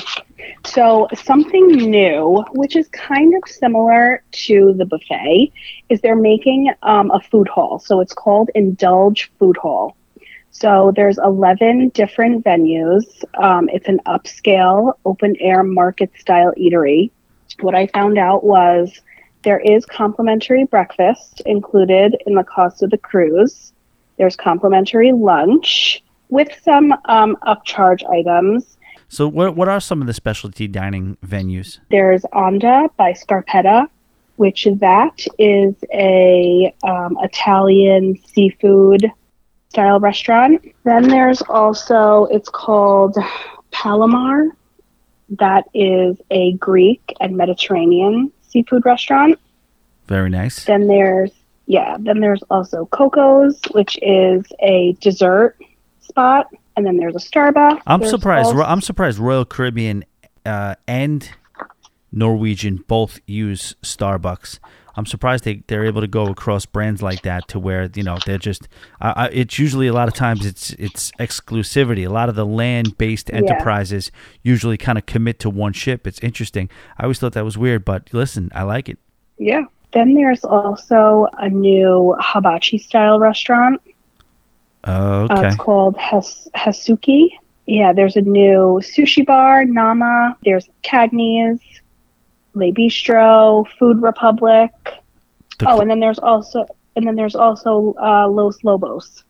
So, something new, which is kind of similar to the buffet, is they're making um, a food hall. So, it's called Indulge Food Hall. So, there's 11 different venues. Um, it's an upscale, open air market style eatery. What I found out was there is complimentary breakfast included in the cost of the cruise. There's complimentary lunch with some um, upcharge items. So, what what are some of the specialty dining venues? There's Onda by Scarpetta, which that is a um, Italian seafood style restaurant. Then there's also it's called Palomar. That is a Greek and Mediterranean seafood restaurant. Very nice. Then there's yeah, then there's also Coco's, which is a dessert spot, and then there's a Starbucks. I'm There's surprised. I'm surprised Royal Caribbean uh, and Norwegian both use Starbucks. I'm surprised they they're able to go across brands like that to where you know they're just. Uh, uh, it's usually a lot of times it's it's exclusivity. A lot of the land based enterprises usually kind of commit to one ship. It's interesting. I always thought that was weird, but listen, I like it. Yeah. Then there's also a new hibachi style restaurant. Uh, Uh, it's called Has- Hasuki. Yeah, there's a new sushi bar, Nama. There's Cagney's, Le Bistro, Food Republic. The oh, and then there's also and then there's also uh, Los Lobos,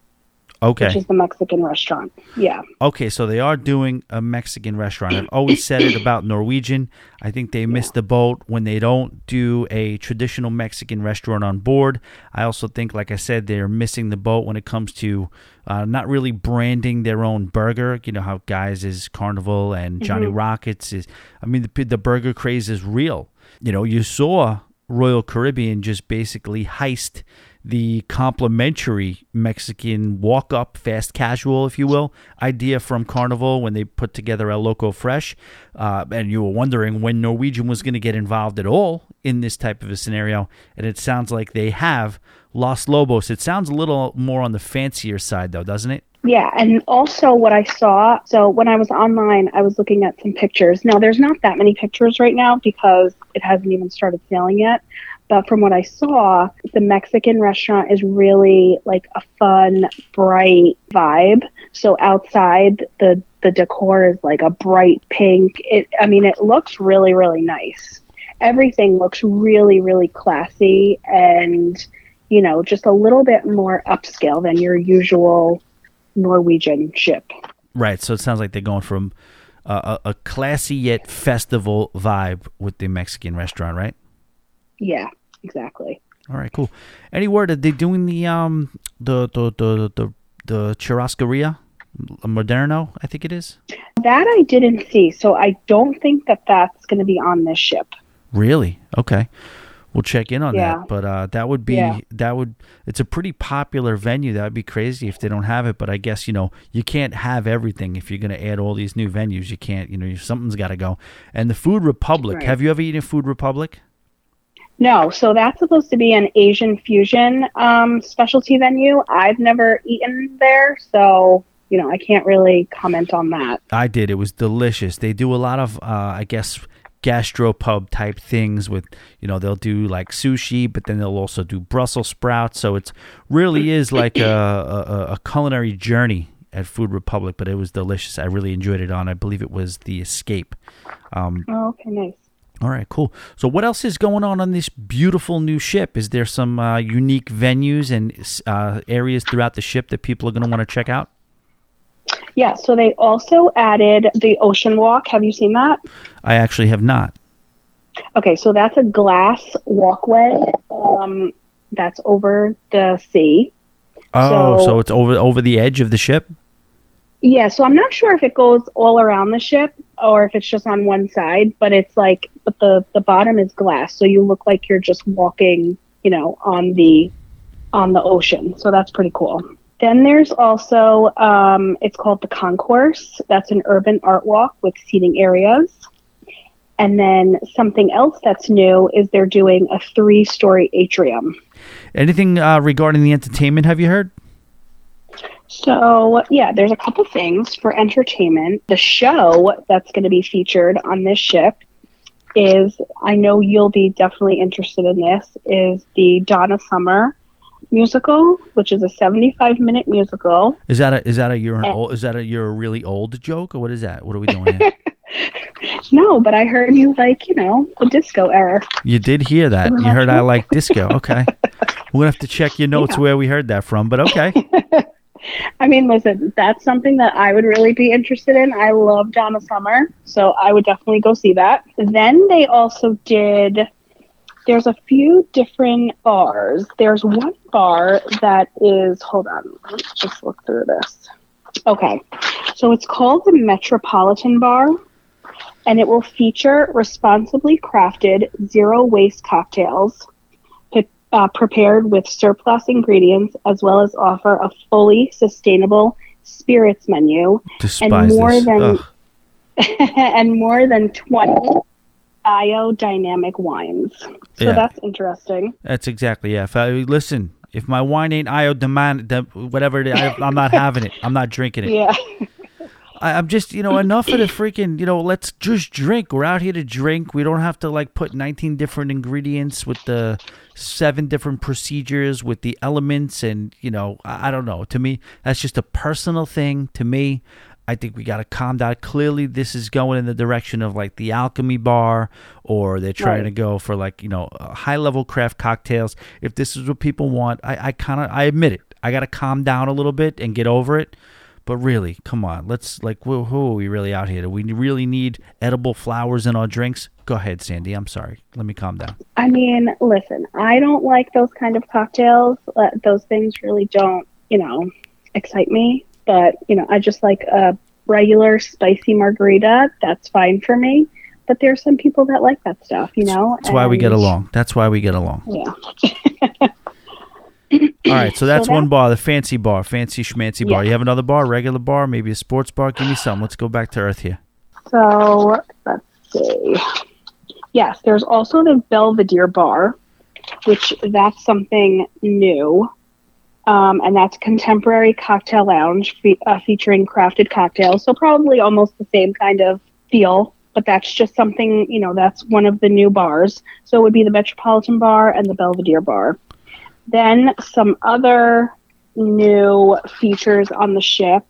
okay. which is the Mexican restaurant. Yeah. Okay, so they are doing a Mexican restaurant. I've always said it about Norwegian. I think they miss the boat when they don't do a traditional Mexican restaurant on board. I also think, like I said, they're missing the boat when it comes to uh, not really branding their own burger. You know how Guys is Carnival and Johnny Rockets is. I mean, the the burger craze is real. You know, you saw Royal Caribbean just basically heist the complimentary Mexican walk up fast casual, if you will, idea from Carnival when they put together El Loco Fresh. Uh, and you were wondering when Norwegian was going to get involved at all in this type of a scenario. And it sounds like they have Los Lobos. It sounds a little more on the fancier side, though, doesn't it? Yeah, and also what I saw, so when I was online, I was looking at some pictures. Now, there's not that many pictures right now because it hasn't even started sailing yet. But from what I saw, the Mexican restaurant is really like a fun, bright vibe. So outside, the the decor is like a bright pink. It, I mean, it looks really, really nice. Everything looks really, really classy and, you know, just a little bit more upscale than your usual Norwegian ship. Right. So it sounds like they're going from uh, a, a classy yet festival vibe with the Mexican restaurant, right? Yeah, exactly. All right, cool. Any word are they doing the um the the the the, the churrascaria moderno? I think it is. That I didn't see, so I don't think that that's going to be on this ship. Really? Okay. We'll check in on Yeah. that. But uh, that would be Yeah. that would it's a pretty popular venue. That would be crazy if they don't have it. But I guess you know you can't have everything if you're going to add all these new venues. You can't. You know something's got to go. And the Food Republic. Right. Have you ever eaten Food Republic? No, so that's supposed to be an Asian fusion um, specialty venue. I've never eaten there, so you know I can't really comment on that. I did. It was delicious. They do a lot of, uh, I guess, gastropub type things with, you know, they'll do like sushi, but then they'll also do Brussels sprouts. So it's really is like a, a, a culinary journey at Food Republic, but it was delicious. I really enjoyed it on, I believe it was The Escape. Um, Oh, okay, nice. All right, cool. So what else is going on on this beautiful new ship? Is there some uh, unique venues and uh, areas throughout the ship that people are going to want to check out? Yeah, so they also added the Ocean Walk. Have you seen that? I actually have not. Okay, so that's a glass walkway um, that's over the sea. Oh, so, So- it's over over the edge of the ship. Yeah, so I'm not sure if it goes all around the ship or if it's just on one side, but it's like, but the the bottom is glass, so you look like you're just walking, you know, on the on the ocean. So that's pretty cool. Then there's also, um, it's called the Concourse. That's an urban art walk with seating areas. And then something else that's new is they're doing a three story atrium. Anything uh, regarding the entertainment? Have you heard? So, yeah, there's a couple things for entertainment. The show that's going to be featured on this ship is, I know you'll be definitely interested in this, is the Donna Summer musical, which is a 75 minute musical. Is that a is that a you're an old, is that a you're a really old joke or what is that? What are we doing here? No, but I heard you like, you know, the disco era. you did hear that. You heard I like disco. Okay, we're gonna have to check your notes Yeah. where we heard that from. But okay, I mean, listen, that's something that I would really be interested in. I love Donna Summer, so I would definitely go see that. Then they also did. There's a few different bars. There's one bar that is. Hold on, let's just look through this. Okay, so it's called the Metropolitan Bar, and it will feature responsibly crafted zero waste cocktails uh, prepared with surplus ingredients, as well as offer a fully sustainable spirits menu despise more this. than- and more than 20 biodynamic wines. So Yeah. that's interesting. That's exactly yeah. If I, listen, if my wine ain't iodemand, whatever it is, I, I'm not having it. I'm not drinking it. Yeah. I, I'm just, you know, mm. enough of the freaking, you know, let's just drink. We're out here to drink. We don't have to like put 19 different ingredients with the seven different procedures with the elements and, you know, I, I don't know. To me, that's just a personal thing. To me, I think we got to calm down. Clearly, this is going in the direction of like the alchemy bar, or they're trying Right. to go for like, you know, uh, high level craft cocktails. If this is what people want, I, I kind of, I admit it. I got to calm down a little bit and get over it. But really, come on, let's like, who, who are we really out here? Do we really need edible flowers in our drinks? Go ahead, Sandy. I'm sorry. Let me calm down. I mean, listen, I don't like those kind of cocktails. Uh, those things really don't, you know, excite me. But, you know, I just like a regular spicy margarita. That's fine for me. But there's some people that like that stuff, you know? That's why we get along. That's why we get along. Yeah. All right, so that's So one bar, the fancy bar, fancy schmancy bar. Yeah. You have another bar, regular bar, maybe a sports bar. Give me some. Let's go back to earth here. So let's see. Yes, there's also the Belvedere Bar, which that's something new. Um, and that's contemporary cocktail lounge fe- uh, featuring crafted cocktails. So probably almost the same kind of feel, but that's just something you know. That's one of the new bars. So it would be the Metropolitan Bar and the Belvedere Bar. Then some other new features on the ship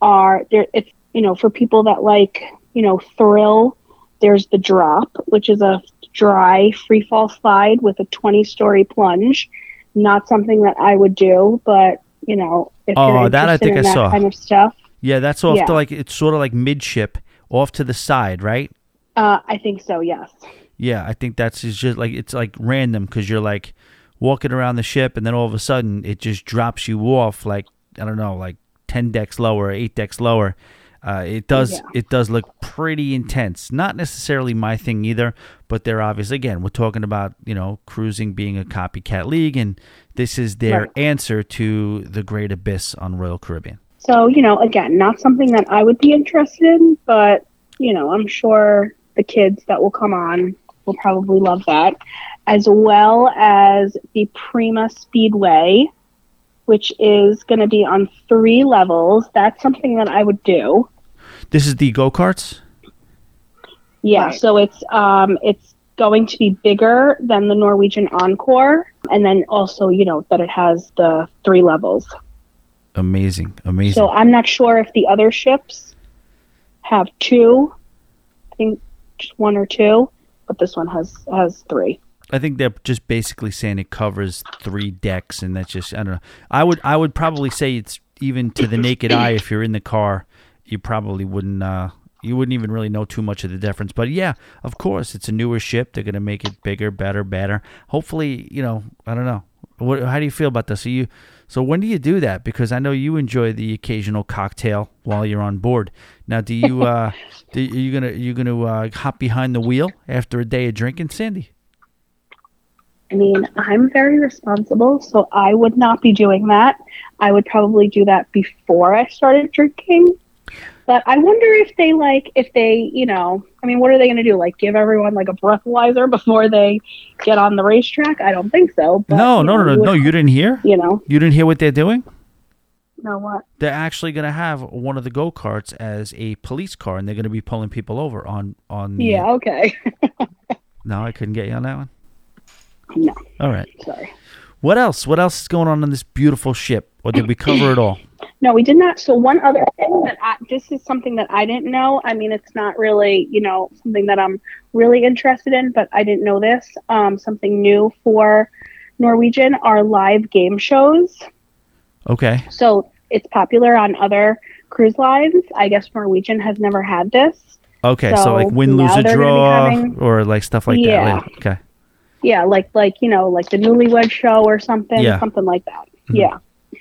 are there. It's you know for people that like you know thrill. There's the drop, which is a dry free fall slide with a 20 story plunge. Not something that I would do, but you know if Oh, you're that I think in I that saw. kind of stuff, Yeah, that's off Yeah. to like it's sort of like midship, off to the side, right? uh, I think so. Yes. Yeah, I think that's is just like it's like random because you're like walking around the ship, and then all of a sudden it just drops you off like I don't know, like ten decks lower, eight decks lower. Uh, it does Yeah. it does look pretty intense. Not necessarily my thing either, but they're obvious. Again, we're talking about you know cruising being a copycat league, and this is their Right. answer to the Great Abyss on Royal Caribbean. So, you know, again, not something that I would be interested in, but, you know, I'm sure the kids that will come on will probably love that, as well as the Prima Speedway, which is going to be on three levels. That's something that I would do. This is the go karts. Yeah, Right. so it's um it's going to be bigger than the Norwegian Encore and then also, you know, that it has the three levels. Amazing, amazing. So I'm not sure if the other ships have two. I think just one or two, but this one has has three. I think they're just basically saying it covers three decks, and that's just I don't know. I would I would probably say it's even to the naked eye. If you're in the car, you probably wouldn't uh, you wouldn't even really know too much of the difference. But yeah, of course, it's a newer ship. They're going to make it bigger, better, better. Hopefully, you know, I don't know. What, how do you feel about this? So you, so when do you do that? Because I know you enjoy the occasional cocktail while you're on board. Now, do you, uh, do you gonna you gonna uh, hop behind the wheel after a day of drinking, Sandy? I mean, I'm very responsible, so I would not be doing that. I would probably do that before I started drinking. But I wonder if they like if they, you know, I mean, what are they going to do? Like give everyone like a breathalyzer before they get on the racetrack? I don't think so. But, no, no, know, no, no, you no. You didn't hear? You know, You didn't hear what they're doing? No, what? They're actually going to have one of the go karts as a police car, and they're going to be pulling people over on on. Yeah, okay. No, I couldn't get you on that one. no, All right. sorry. What else? What else is going on on this beautiful ship? Or did we cover it all? No, we did not. So one other thing that I, this is something that I didn't know. I mean, it's not really, you know, something that I'm really interested in, but I didn't know this. Um, something new for Norwegian are live game shows. Okay. So it's popular on other cruise lines. I guess Norwegian has never had this. Okay. So, So like win, lose, or they're gonna be draw, having- or like stuff like Yeah. that. Okay. Yeah, like like you know, like the Newlywed Show or something, Yeah. something like that. Mhm. Yeah.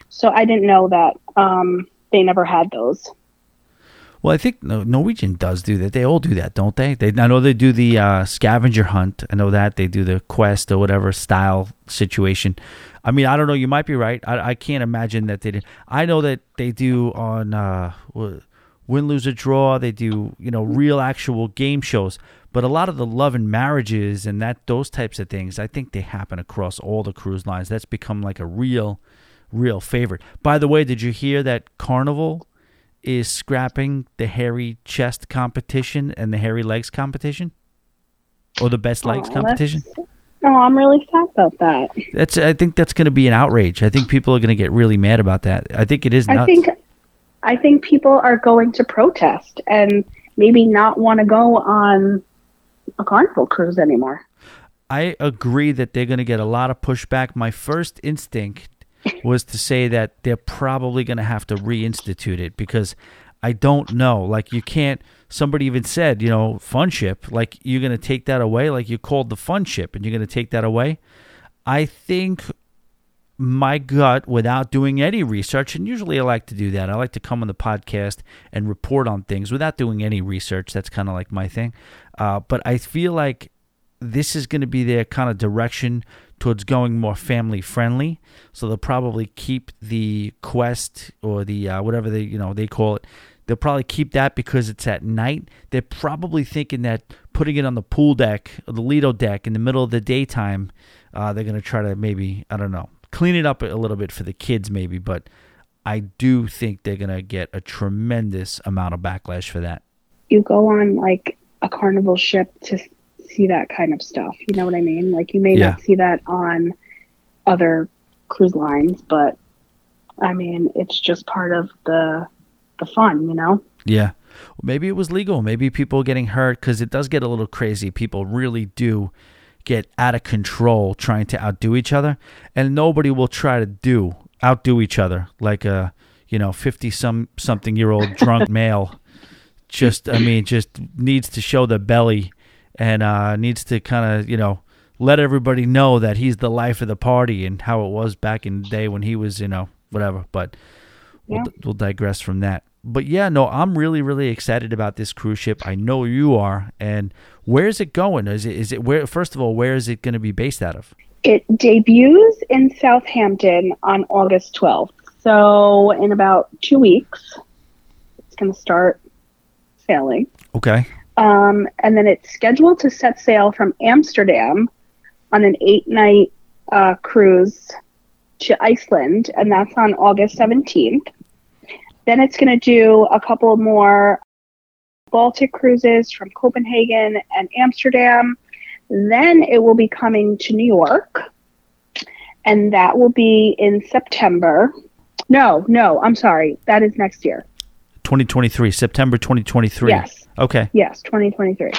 So I didn't know that um, they never had those. Well, I think no, Norwegian does do that. They all do that, don't they? They I know they do the uh, scavenger hunt. I know that they do the quest or whatever style situation. I mean, I don't know. You might be right. I, I can't imagine that they did. I know that they do on uh, win, lose, or draw. They do you know real actual game shows. But a lot of the love and marriages and that those types of things, I think they happen across all the cruise lines. That's become like a real, real favorite. By the way, did you hear that Carnival? is scrapping the hairy chest competition and the hairy legs competition or the best legs oh, Aw, competition Oh, I'm really sad about that. that's i think that's going to be an outrage i think people are going to get really mad about that i think it is nuts I think I think people are going to protest and maybe not want to go on a carnival cruise anymore. I agree that they're going to get a lot of pushback. My first instinct was to say that they're probably going to have to reinstitute it because I don't know. Like, you can't, somebody even said, you know, fun ship, like, you're going to take that away. Like, you called the fun ship and you're going to take that away. I think my gut without doing any research, and usually I like to do that. I like to come on the podcast and report on things without doing any research. That's kind of like my thing. Uh, but I feel like this is going to be their kind of direction towards going more family friendly. So they'll probably keep the quest or the uh, whatever they you know they call it. They'll probably keep that because it's at night. They're probably thinking that putting it on the pool deck or the Lido deck in the middle of the daytime, uh, they're going to try to maybe I don't know clean it up a little bit for the kids maybe. But I do think they're going to get a tremendous amount of backlash for that. You go on like a carnival ship to see that kind of stuff. You know what I mean? Like you may Yeah. not see that on other cruise lines, but I mean, it's just part of the the fun, you know? Yeah. Maybe it was legal. Maybe people getting hurt because it does get a little crazy. People really do get out of control trying to outdo each other, and nobody will try to do outdo each other like a you know fifty some something year old drunk male. Just I mean, just needs to show the belly and uh, needs to kind of you know let everybody know that he's the life of the party and how it was back in the day when he was you know whatever. But we'll, Yeah. we'll digress from that. But yeah, no, I'm really, really excited about this cruise ship. I know you are. And where is it going? Is it, is it where? First of all, where is it going to be based out of? It debuts in Southampton on August 12th. So in about two weeks, it's going to start sailing. Okay. Um, and then it's scheduled to set sail from Amsterdam on an eight night uh, cruise to Iceland, and that's on August 17th. Then it's going to do a couple more Baltic cruises from Copenhagen and Amsterdam. Then it will be coming to New York, and that will be in September. No, no, I'm sorry. That is next year. 2023, September 2023. Yes. Okay. Yes, 2023.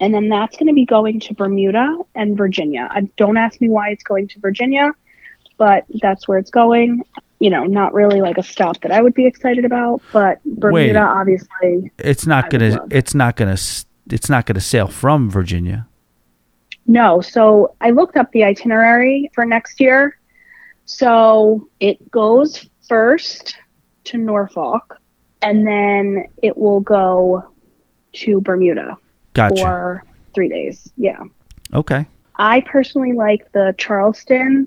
And then that's going to be going to Bermuda and Virginia. Uh, don't ask me why it's going to Virginia, but that's where it's going. you know, not really like a stop that I would be excited about. But Bermuda, Wait. obviously, It's not gonna. It's not gonna. It's not gonna sail from Virginia. no. So I looked up the itinerary for next year. So it goes first to Norfolk, and then it will go to Bermuda Gotcha. for three days. Yeah. Okay. I personally like the Charleston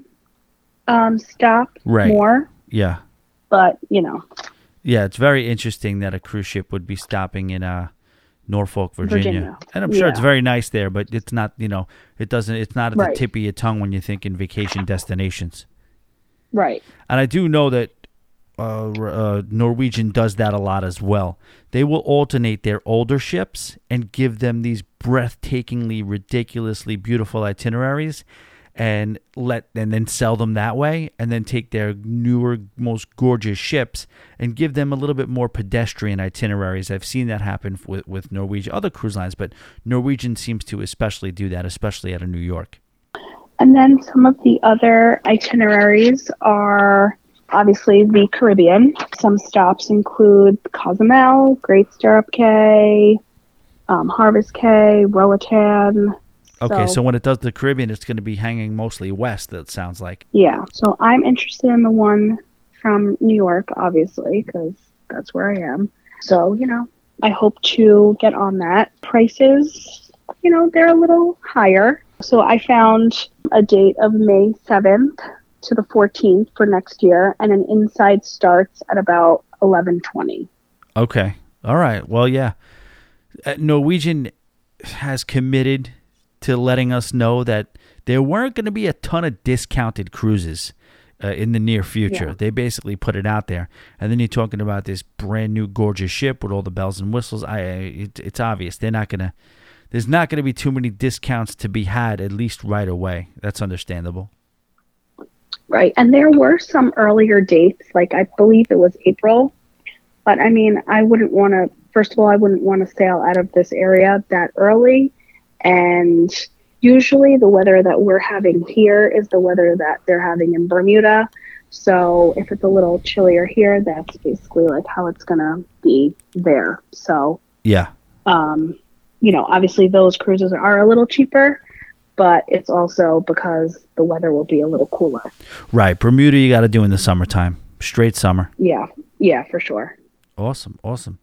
um, stop Right. more, Yeah. but you know, Yeah. It's very interesting that a cruise ship would be stopping in uh, Norfolk, Virginia. Virginia. and I'm sure it's very nice there, but it's not. You know, it doesn't. It's not at Right. the tip of your tongue when you think in vacation destinations. right. And I do know that uh, uh, Norwegian does that a lot as well. They will alternate their older ships and give them these breathtakingly, ridiculously beautiful itineraries, and let and then sell them that way, and then take their newer, most gorgeous ships and give them a little bit more pedestrian itineraries. I've seen that happen with with Norwegian, other cruise lines, but Norwegian seems to especially do that, especially out of New York. And then some of the other itineraries are obviously the Caribbean. Some stops include Cozumel, Great Stirrup Cay, um, Harvest Cay, Roatan. Okay, so when it does the Caribbean, it's going to be hanging mostly west. That sounds like. yeah, so I'm interested in the one from New York, obviously, because that's where I am. So you know, I hope to get on that. Prices, you know, they're a little higher. So I found a date of May 7th to the 14th for next year, and an inside starts at about 11:20. Okay. All right. Well, yeah. Uh, Norwegian has committed to letting us know that there weren't going to be a ton of discounted cruises uh, in the near future. Yeah. They basically put it out there, and then you're talking about this brand new gorgeous ship with all the bells and whistles. I, I it, it's obvious they're not going to. There's not going to be too many discounts to be had, at least right away. That's understandable. Right, and there were some earlier dates, like I believe it was April. But I mean, I wouldn't want to. First of all, I wouldn't want to sail out of this area that early, and usually the weather that we're having here is the weather that they're having in Bermuda. So if it's a little chillier here, that's basically like how it's gonna be there. So Yeah. um, you know, obviously those cruises are a little cheaper, but it's also because the weather will be a little cooler. Right. Bermuda, you got to do in the summertime. Straight summer. Yeah, yeah, for sure. Awesome, awesome.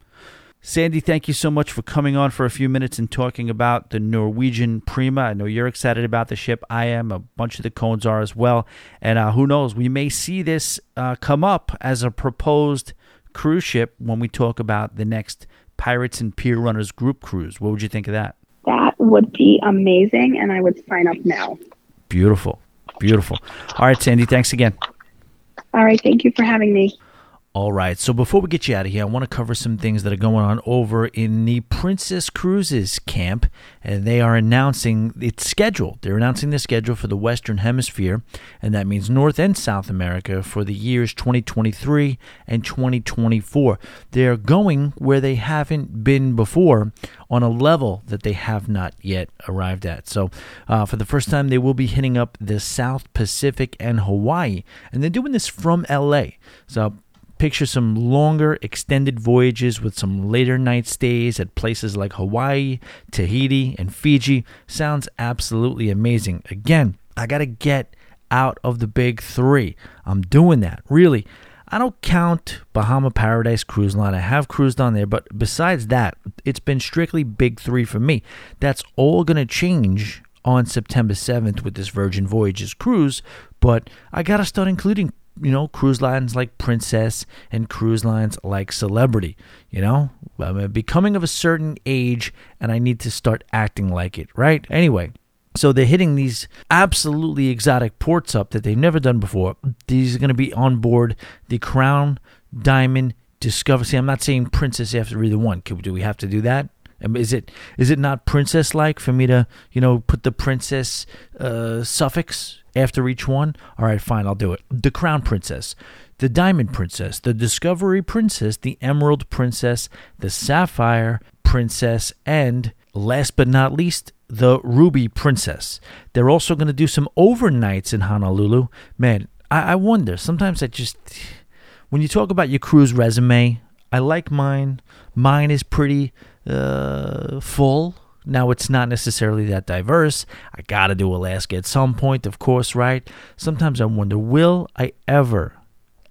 Sandy, thank you so much for coming on for a few minutes and talking about the Norwegian Prima. I know you're excited about the ship. I am. A bunch of the cones are as well. And uh, who knows, we may see this uh, come up as a proposed cruise ship when we talk about the next Pirates and Pier Runners group cruise. What would you think of that? That would be amazing, and I would sign up now. Beautiful, beautiful. All right, Sandy, thanks again. All right, thank you for having me. All right. So before we get you out of here, I want to cover some things that are going on over in the Princess Cruises camp, and they are announcing its schedule. They're announcing the schedule for the Western Hemisphere, and that means North and South America for the years 2023 and 2024. They're going where they haven't been before on a level that they have not yet arrived at. So, uh, for the first time, they will be hitting up the South Pacific and Hawaii, and they're doing this from LA. So, picture some longer extended voyages with some later night stays at places like Hawaii, Tahiti, and Fiji. Sounds absolutely amazing. Again, I got to get out of the big three. I'm doing that. Really. I don't count Bahama Paradise Cruise Line. I have cruised on there, but besides that, it's been strictly big three for me. That's all to change on September 7th with this Virgin Voyages cruise, but I got to start including you know, cruise lines like Princess and cruise lines like Celebrity. You know, I'm becoming of a certain age and I need to start acting like it, right? Anyway, so they're hitting these absolutely exotic ports up that they've never done before. These are going to be on board the Crown, Diamond, Discover. See, I'm not saying Princess after either one. Do we have to do that? Um, Is it is it not princess like for me to you know put the princess uh, suffix after each one? All right, fine, I'll do it. The Crown Princess, the Diamond Princess, the Discovery Princess, the Emerald Princess, the Sapphire Princess, and last but not least, the Ruby Princess. They're also going to do some overnights in Honolulu. Man, I, I wonder. Sometimes I just, when you talk about your cruise resume, I like mine. Mine is pretty uh, full. Now, it's not necessarily that diverse. I got to do Alaska at some point, of course, right? Sometimes I wonder, will I ever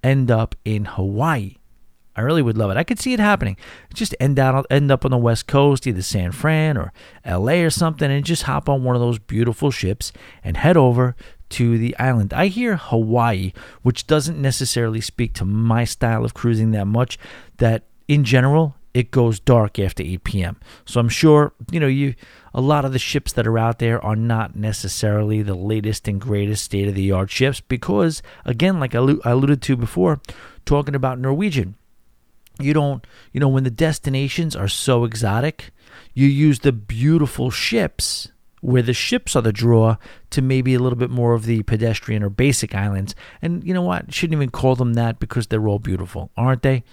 end up in Hawaii? I really would love it. I could see it happening. Just end out, end up on the West Coast, either San Fran or L.A. or something, and just hop on one of those beautiful ships and head over to the island. I hear Hawaii, which doesn't necessarily speak to my style of cruising that much. That in general, it goes dark after 8 p.m. So I'm sure you know you. A lot of the ships that are out there are not necessarily the latest and greatest state of the art ships because, again, like I alluded to before, talking about Norwegian you don't you know when the destinations are so exotic you use the beautiful ships where the ships are the draw to maybe a little bit more of the pedestrian or basic islands and you know what shouldn't even call them that because they're all beautiful aren't they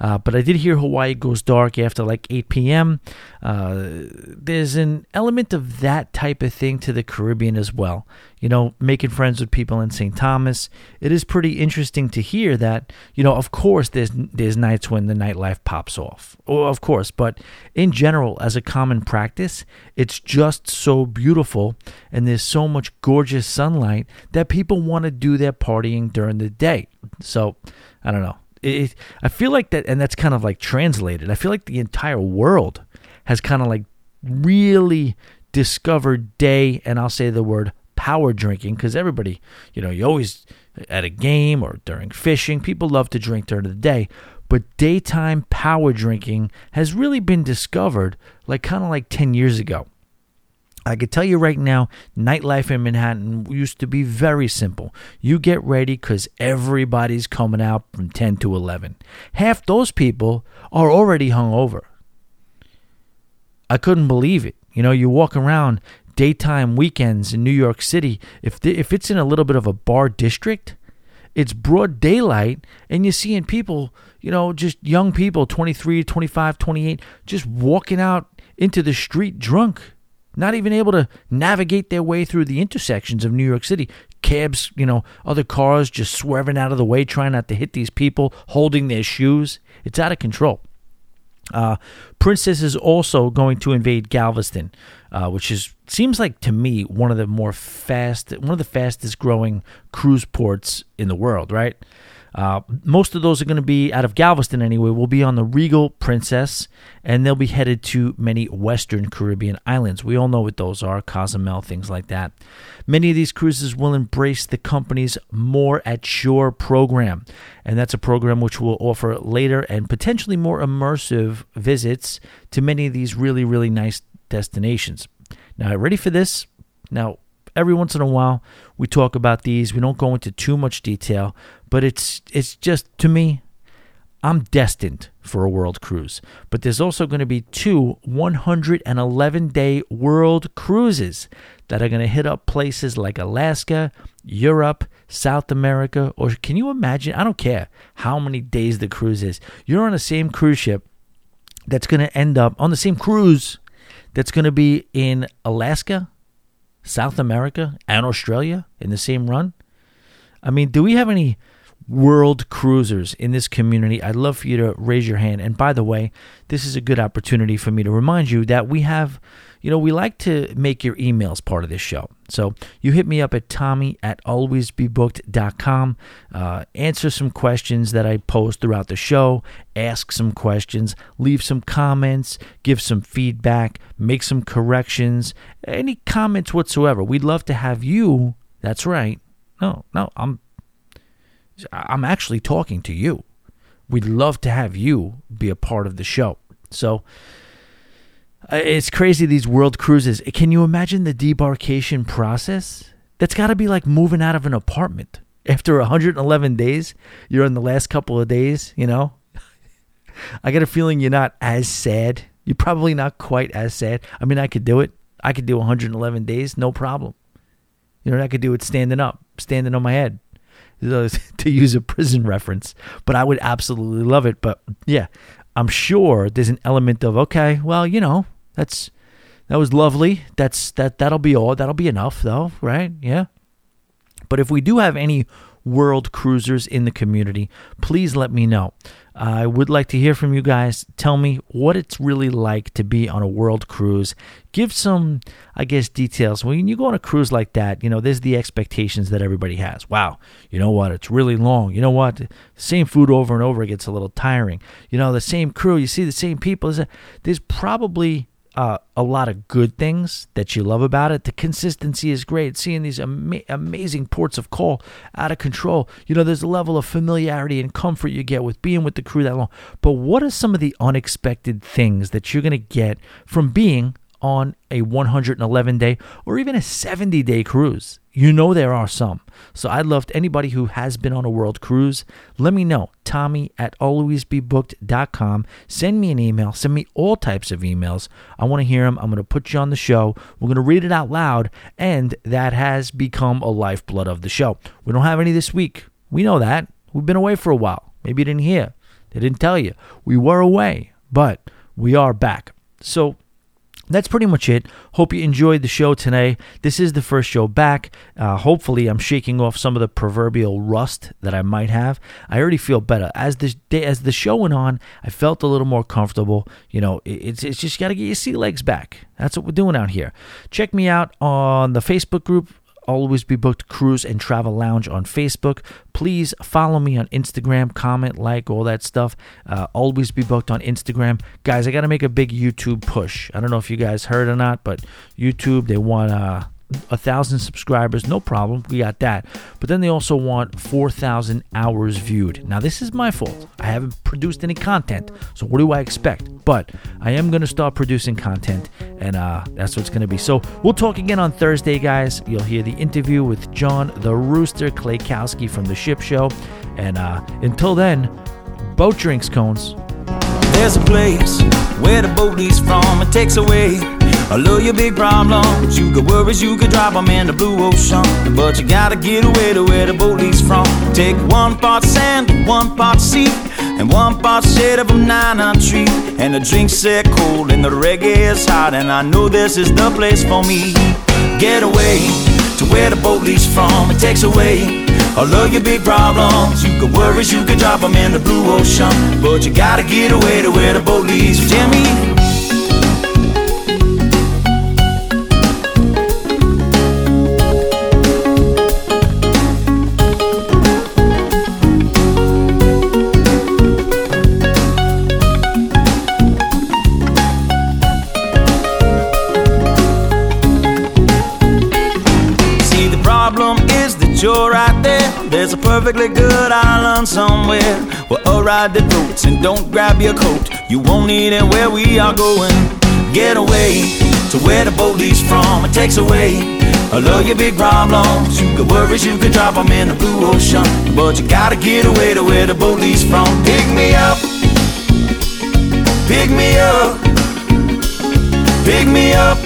uh, but I did hear Hawaii goes dark after like 8 p.m. Uh, there's an element of that type of thing to the Caribbean as well. You know, making friends with people in St. Thomas. It is pretty interesting to hear that. You know, of course, there's there's nights when the nightlife pops off. Oh, of course, but in general, as a common practice, it's just so beautiful, and there's so much gorgeous sunlight that people want to do their partying during the day. So, I don't know it, I feel like that, and that's kind of like translated. I feel like the entire world has kind of like really discovered day, and I'll say the word power drinking because everybody, you know, you always at a game or during fishing, people love to drink during the day. But daytime power drinking has really been discovered like kind of like 10 years ago. I could tell you right now, nightlife in Manhattan used to be very simple. You get ready because everybody's coming out from 10 to 11. Half those people are already hungover. I couldn't believe it. You know, you walk around daytime weekends in New York City, if, the, if it's in a little bit of a bar district, it's broad daylight and you're seeing people, you know, just young people, 23, 25, 28, just walking out into the street drunk not even able to navigate their way through the intersections of New York City. Cabs, you know, other cars just swerving out of the way, trying not to hit these people, holding their shoes. It's out of control. Uh, Princess is also going to invade Galveston, uh, which is seems like to me one of the more fast, one of the fastest growing cruise ports in the world. Right, uh, most of those are going to be out of Galveston anyway. We'll be on the Regal Princess, and they'll be headed to many Western Caribbean islands. We all know what those are Cozumel, things like that. Many of these cruises will embrace the company's More Ashore program, and that's a program which will offer later and potentially more immersive visits to many of these really, really nice destinations. Now, ready for this? Now, every once in a while we talk about these. We don't go into too much detail, but it's it's just to me I'm destined for a world cruise. But there's also going to be two 111 day world cruises that are going to hit up places like Alaska, Europe, South America, or can you imagine? I don't care how many days the cruise is. You're on the same cruise ship that's going to end up on the same cruise that's going to be in Alaska, South America and Australia in the same run? I mean, do we have any world cruisers in this community? I'd love for you to raise your hand. And by the way, this is a good opportunity for me to remind you that we have, you know, we like to make your emails part of this show. So you hit me up at tommy at alwaysbebooked.com. Uh, answer some questions that I post throughout the show. Ask some questions. Leave some comments. Give some feedback. Make some corrections. Any comments whatsoever. We'd love to have you. That's right. No, no, I'm I'm actually talking to you. We'd love to have you be a part of the show. So uh, it's crazy these world cruises. Can you imagine the debarkation process? That's got to be like moving out of an apartment. After 111 days, you're in the last couple of days, you know? I got a feeling you're not as sad. You're probably not quite as sad. I mean, I could do it. I could do 111 days, no problem. You know, I could do it standing up, standing on my head, to use a prison reference. But I would absolutely love it. But yeah, I'm sure there's an element of okay, well, you know, that's that was lovely. That's that that'll be all. That'll be enough though, right? Yeah. But if we do have any world cruisers in the community, please let me know. I would like to hear from you guys. Tell me what it's really like to be on a world cruise. Give some, I guess, details. When you go on a cruise like that, you know, there's the expectations that everybody has. Wow, you know what? It's really long. You know what? Same food over and over gets a little tiring. You know, the same crew, you see the same people. There's probably uh, a lot of good things that you love about it. The consistency is great. Seeing these ama- amazing ports of call out of control. You know, there's a level of familiarity and comfort you get with being with the crew that long. But what are some of the unexpected things that you're going to get from being on a 111 day or even a 70 day cruise. You know there are some. So I'd love to, anybody who has been on a world cruise, let me know. Tommy at alwaysbebooked.com. Send me an email. Send me all types of emails. I want to hear them. I'm going to put you on the show. We're going to read it out loud. And that has become a lifeblood of the show. We don't have any this week. We know that. We've been away for a while. Maybe you didn't hear. They didn't tell you. We were away, but we are back. So that's pretty much it. Hope you enjoyed the show today. This is the first show back. Uh, hopefully, I'm shaking off some of the proverbial rust that I might have. I already feel better as the day, as the show went on. I felt a little more comfortable. You know, it's it's just got to get your sea legs back. That's what we're doing out here. Check me out on the Facebook group Always Be Booked Cruise and Travel Lounge on Facebook. Please follow me on Instagram, comment, like, all that stuff. Uh, always Be Booked on Instagram. Guys, I got to make a big YouTube push. I don't know if you guys heard or not, but YouTube, they want uh, a thousand subscribers, no problem. We got that. But then they also want 4,000 hours viewed. Now, this is my fault. I haven't produced any content. So, what do I expect? But I am going to start producing content, and uh, that's what it's going to be. So, we'll talk again on Thursday, guys. You'll hear the interview with John the Rooster Klaykowski from The Ship Show. And uh, until then, boat drinks, cones. There's a place where the boat leaves from. It takes away I love your big problems. You got worries, you could drop them in the blue ocean. But you gotta get away to where the boat leaves from. Take one part sand, one part sea, and one part shade of a nine-on tree. And the drinks set cold, and the reggae is hot. And I know this is the place for me. Get away to where the boat leaves from. It takes away all of your big problems. You got worries, you could drop them in the blue ocean. But you gotta get away to where the boat leaves. Jimmy. There's a perfectly good island somewhere where a ride the floats and don't grab your coat. You won't need it where we are going. Get away to where the boat leaves from. It takes away all of your big problems. You got worries, you can drop them in the blue ocean. But you gotta get away to where the boat leaves from. Pick me up, pick me up, pick me up.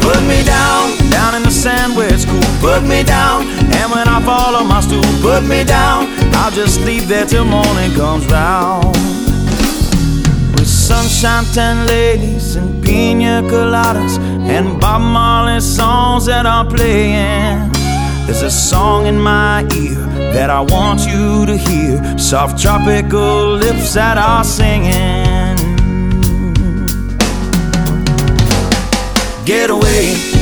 Put me down, down in the sand where cool. Put me down, and when I fall on my stool, put me down. I'll just leave there till morning comes round. With sunshine, ten ladies, and pina coladas, and Bob Marley songs that are playing. There's a song in my ear that I want you to hear. Soft tropical lips that are singing. Get away